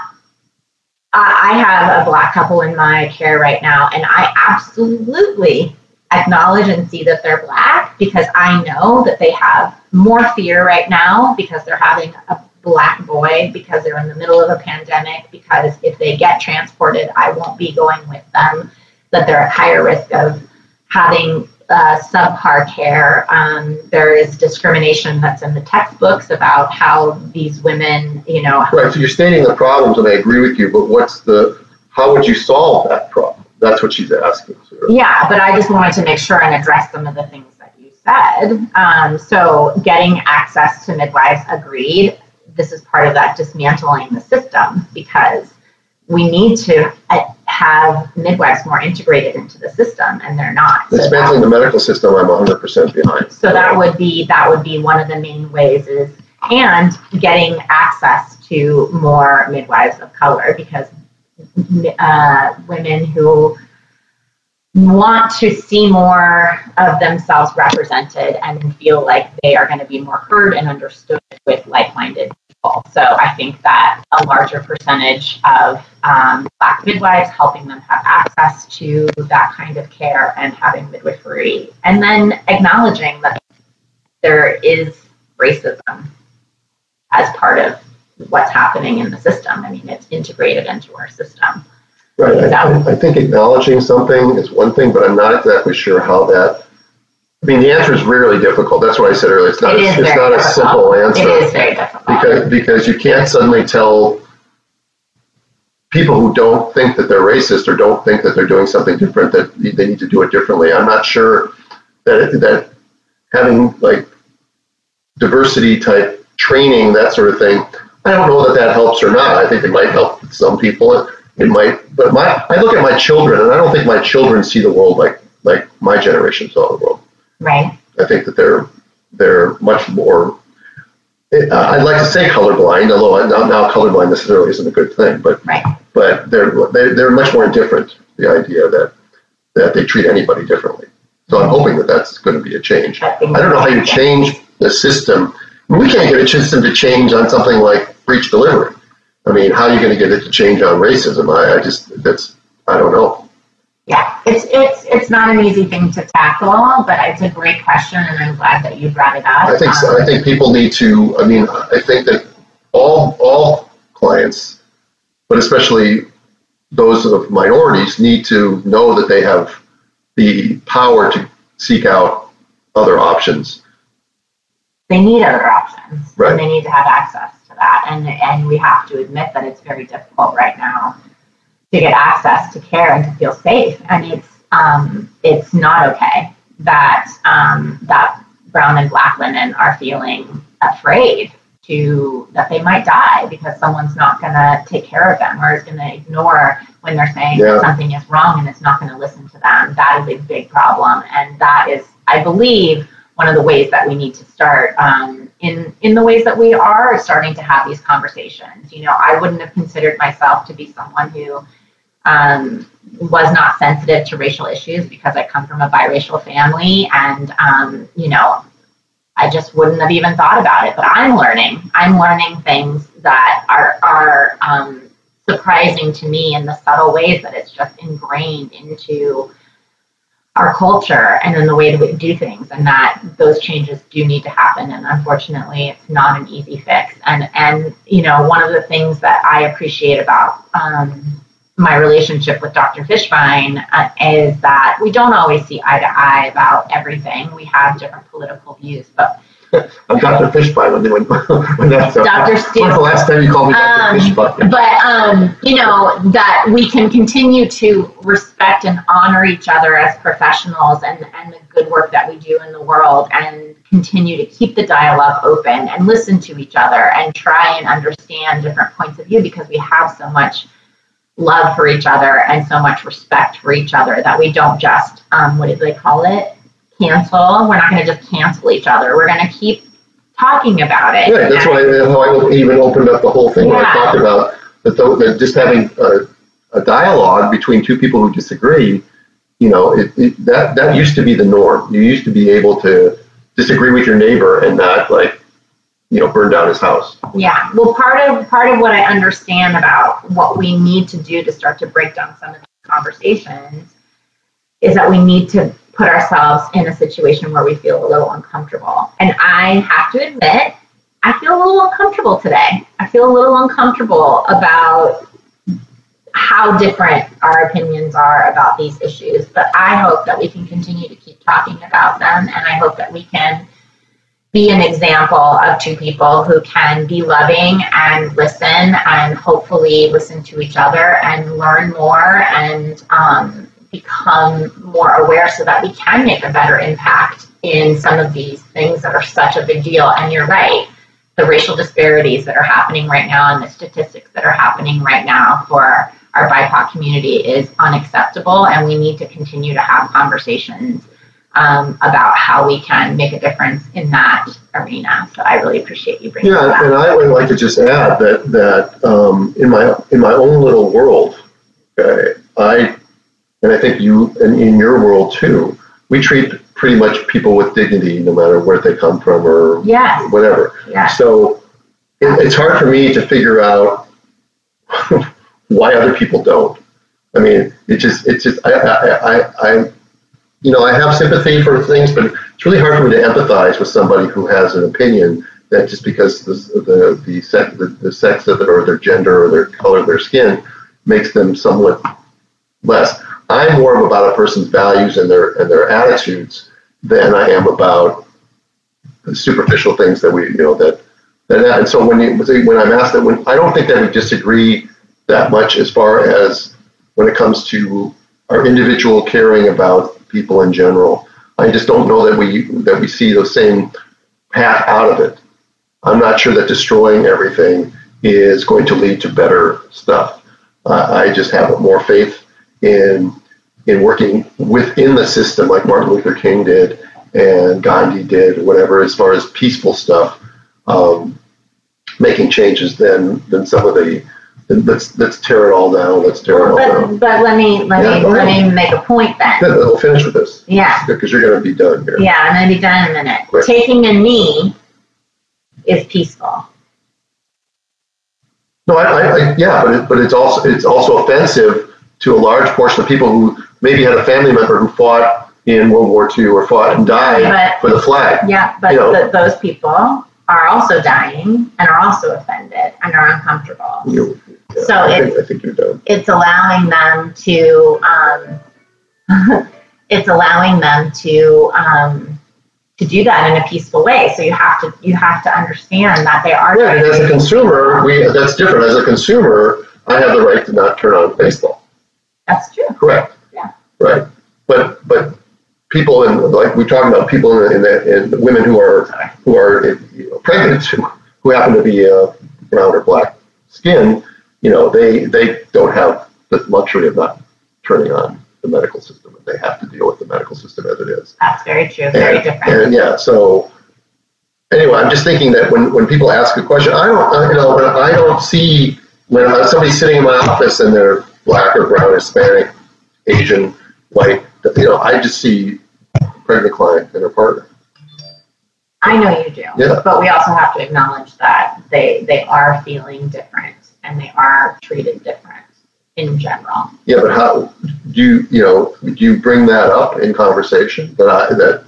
I, I have a black couple in my care right now, and I absolutely acknowledge and see that they're black because I know that they have more fear right now because they're having a black boy because they're in the middle of a pandemic because if they get transported I won't be going with them that they're at higher risk of having uh, subpar care. Um, there is discrimination that's in the textbooks about how these women, you know. Right. So you're stating the problems, and I agree with you. But what's the? How would you solve that problem? That's what she's asking. Yeah, but I just wanted to make sure and address some of the things that you said. Um, so getting access to midwives agreed. This is part of that dismantling the system because we need to uh, have midwives more integrated into the system, and they're not. Dismantling the medical system, I'm 100% behind. So that would be that would be one of the main ways is and getting access to more midwives of color because uh, women who want to see more of themselves represented and feel like they are going to be more heard and understood with like-minded people. So I think that a larger percentage of um, Black midwives helping them have access to that kind of care and having midwifery, and then acknowledging that there is racism as part of what's happening in the system. I mean, it's integrated into our system. Right. I, I, think acknowledging something is one thing, but I'm not exactly sure how that. I mean, the answer is really difficult. That's what I said earlier. It's not. It it's not difficult. a simple answer. It is very difficult because because you can't suddenly tell people who don't think that they're racist or don't think that they're doing something different that they need to do it differently. I'm not sure that that having like diversity type training that sort of thing. I don't know that that helps or not. I think it might help some people it might, but my, I look at my children and I don't think my children see the world like, like my generation saw the world. Right. I think that they're, they're much more, uh, I'd like to say colorblind, although I'm not now colorblind necessarily isn't a good thing, but, right. but they're, they're, they're much more indifferent, the idea that, that they treat anybody differently. So I'm hoping that that's going to be a change. I don't know how you change the system. We can't get a system to change on something like breech delivery. I mean, how are you going to get it to change on racism? I, I just that's I don't know. Yeah, it's it's it's not an easy thing to tackle, but it's a great question, and I'm glad that you brought it up. I think so. I think people need to. I mean, I think that all all clients, but especially those of minorities, need to know that they have the power to seek out other options they need other options. Right. And they need to have access to that. And and we have to admit that it's very difficult right now to get access to care and to feel safe. And it's um, it's not okay that um, that brown and black women are feeling afraid to that they might die because someone's not going to take care of them or is going to ignore when they're saying Yeah. that something is wrong and it's not going to listen to them. That is a big problem, and that is, I believe, one of the ways that we need to start um, in in the ways that we are starting to have these conversations. You know, I wouldn't have considered myself to be someone who um, was not sensitive to racial issues because I come from a biracial family, and um, you know, I just wouldn't have even thought about it. But I'm learning. I'm learning things that are are um, surprising to me in the subtle ways that it's just ingrained into our culture and in the way that we do things and that those changes do need to happen and unfortunately it's not an easy fix. And and you know one of the things that i appreciate about um, my relationship with dr fishbein uh, is that we don't always see eye to eye about everything. We have different political views but I'm Dr. Fishbein when, when, when that's Dr. Stu. When's the last time you called me Dr. Um, Fishbein? but um, you know that we can continue to respect and honor each other as professionals and, and the good work that we do in the world and continue to keep the dialogue open and listen to each other and try and understand different points of view because we have so much love for each other and so much respect for each other that we don't just um, what do they call it cancel we're not going to just cancel each other we're going to keep talking about it Right, that's why how I even opened up the whole thing when I talked about that, that just having a, a dialogue between two people who disagree, you know, it, it, that that used to be the norm. You used to be able to disagree with your neighbor and not like, you know, burn down his house. Yeah, well, part of part of what I understand about what we need to do to start to break down some of these conversations is that we need to put ourselves in a situation where we feel a little uncomfortable. And I have to admit, I feel a little uncomfortable today. I feel a little uncomfortable about how different our opinions are about these issues. But I hope that we can continue to keep talking about them, and I hope that we can be an example of two people who can be loving and listen and hopefully listen to each other and learn more and um, become more aware so that we can make a better impact in some of these things that are such a big deal. And you're right, the racial disparities that are happening right now and the statistics that are happening right now for our BIPOC community is unacceptable, and we need to continue to have conversations um, about how we can make a difference in that arena. So I really appreciate you bringing that up. Yeah, and. I would like to just add that that um, in my in my own little world, okay, I and I think you and in your world too, we treat pretty much people with dignity, no matter where they come from or Yes, whatever. yes, So it, it's hard for me to figure out why other people don't. I mean, it just, it's just, I, I, I, I, you know, I have sympathy for things, but it's really hard for me to empathize with somebody who has an opinion that just because the the the sex, the, the sex of it or their gender or their color of their skin makes them somewhat less. I'm more about a person's values and their and their attitudes than I am about the superficial things that we, you know, that that. And so when you when I'm asked that, when I don't think that we disagree that much as far as when it comes to our individual caring about people in general. I just don't know that we that we see the same path out of it. I'm not sure that destroying everything is going to lead to better stuff. Uh, I just have more faith in in working within the system, like Martin Luther King did and Gandhi did, whatever, as far as peaceful stuff, um, making changes than than some of the let's let's tear it all down. Let's tear it all down. but, but let me let Yeah, me let me make a point then. Good, we'll finish with this Yeah, because you're going to be done here. yeah, I'm gonna be done in a minute. Right. Taking a knee is peaceful. No, I, I, I yeah, but it, but it's also it's also offensive to a large portion of people who maybe had a family member who fought in World War II or fought and died But- for the flag. Yeah, but You know. th- those people are also dying and are also offended and are uncomfortable. You, yeah, So I, it's- think, I think you're done. it's allowing them to um, it's allowing them to um, to do that in a peaceful way. So you have to you have to understand that they are. Yeah, and as a consumer, we that's different. As a consumer, I have the right to not turn on baseball. That's true. Correct. Yeah. Right. But but people in like we talk about people in the, in the women who are who are you know, pregnant who, who happen to be uh, brown or black skin, you know, they they don't have the luxury of not turning on the medical system, and they have to deal with the medical system as it is. That's very true. Very and, different. And yeah, so anyway, I'm just thinking that when, when people ask a question, I don't, I- you know, when I don't see when somebody's sitting in my office and they're black or brown, Hispanic, Asian, white, you know, I just see a pregnant client and her partner. I know you do. Yeah. But we also have to acknowledge that they they are feeling different and they are treated different in general. Yeah, but how do you, you know, do you bring that up in conversation that I, that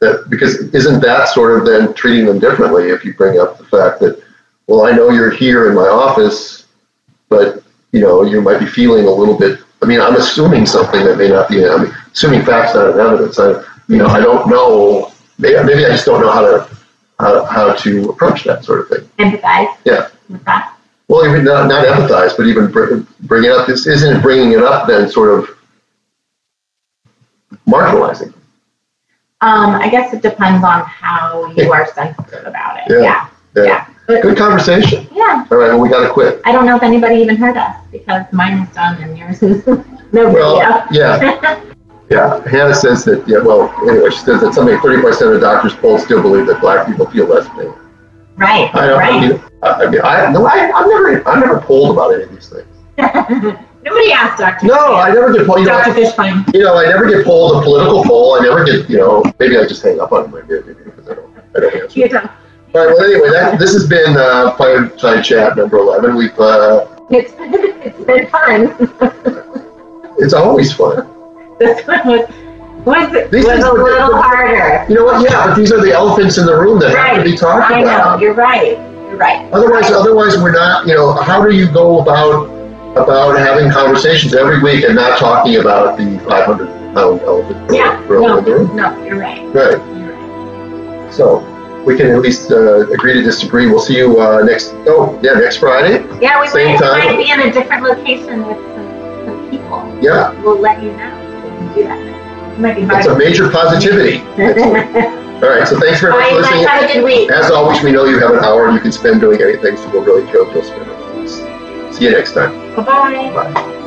that because isn't that sort of then treating them differently if you bring up the fact that well, I know you're here in my office, but you know, you might be feeling a little bit. I mean, I'm assuming something that may not be. I mean, assuming facts not in evidence. I, you know, I don't know. Maybe, maybe I just don't know how to how, how to approach that sort of thing. Empathize. Yeah. Well, even not, not empathize, but even bring, bring it up. This isn't bringing it up then sort of marginalizing. Um, I guess it depends on how you are sensitive about it. Yeah. Yeah. Yeah. But- Good conversation. yeah. All right, well, we got to quit. I don't know if anybody even heard us because mine is done and yours is no Well, video. yeah, yeah. Hannah says that, yeah, well, anyway, she says that something 30% of doctors polled still believe that black people feel less pain. right. I don't, I right. mean, I, I mean, I, no, I, I've never, I've never polled about any of these things. Nobody asked Dr. No, I never get polled. You know, Dr. Fishbein. you know, I never get polled a political poll. I never get, you know, maybe I just hang up on them maybe, maybe because I don't, I don't answer. You don't. All right. Well, anyway, that, this has been uh, Fireside Chat number eleven. We've uh, It's, it's been fun. it's always fun. this one was, was, These was a little harder. You know what? Yeah, but these are the elephants in the room that have to be talked I about. know, you're right. You're right. Otherwise, otherwise we're not. You know, how do you go about about having conversations every week and not talking about the 500 pound elephant Yeah, no, the no, you're right. Right. You're right. So we can at least uh, agree to disagree. We'll see you uh, next. Oh, yeah, next Friday. Yeah, we Same might, time. might be in a different location with some, some people. Yeah, We'll let you know. We can do that. It might be hard. it's a major positivity. All right. So thanks very much for listening. Have a good week. As always, we know you have an hour you can spend doing anything, so we'll really joke you'll spend it. See you next time. Bye-bye. Bye.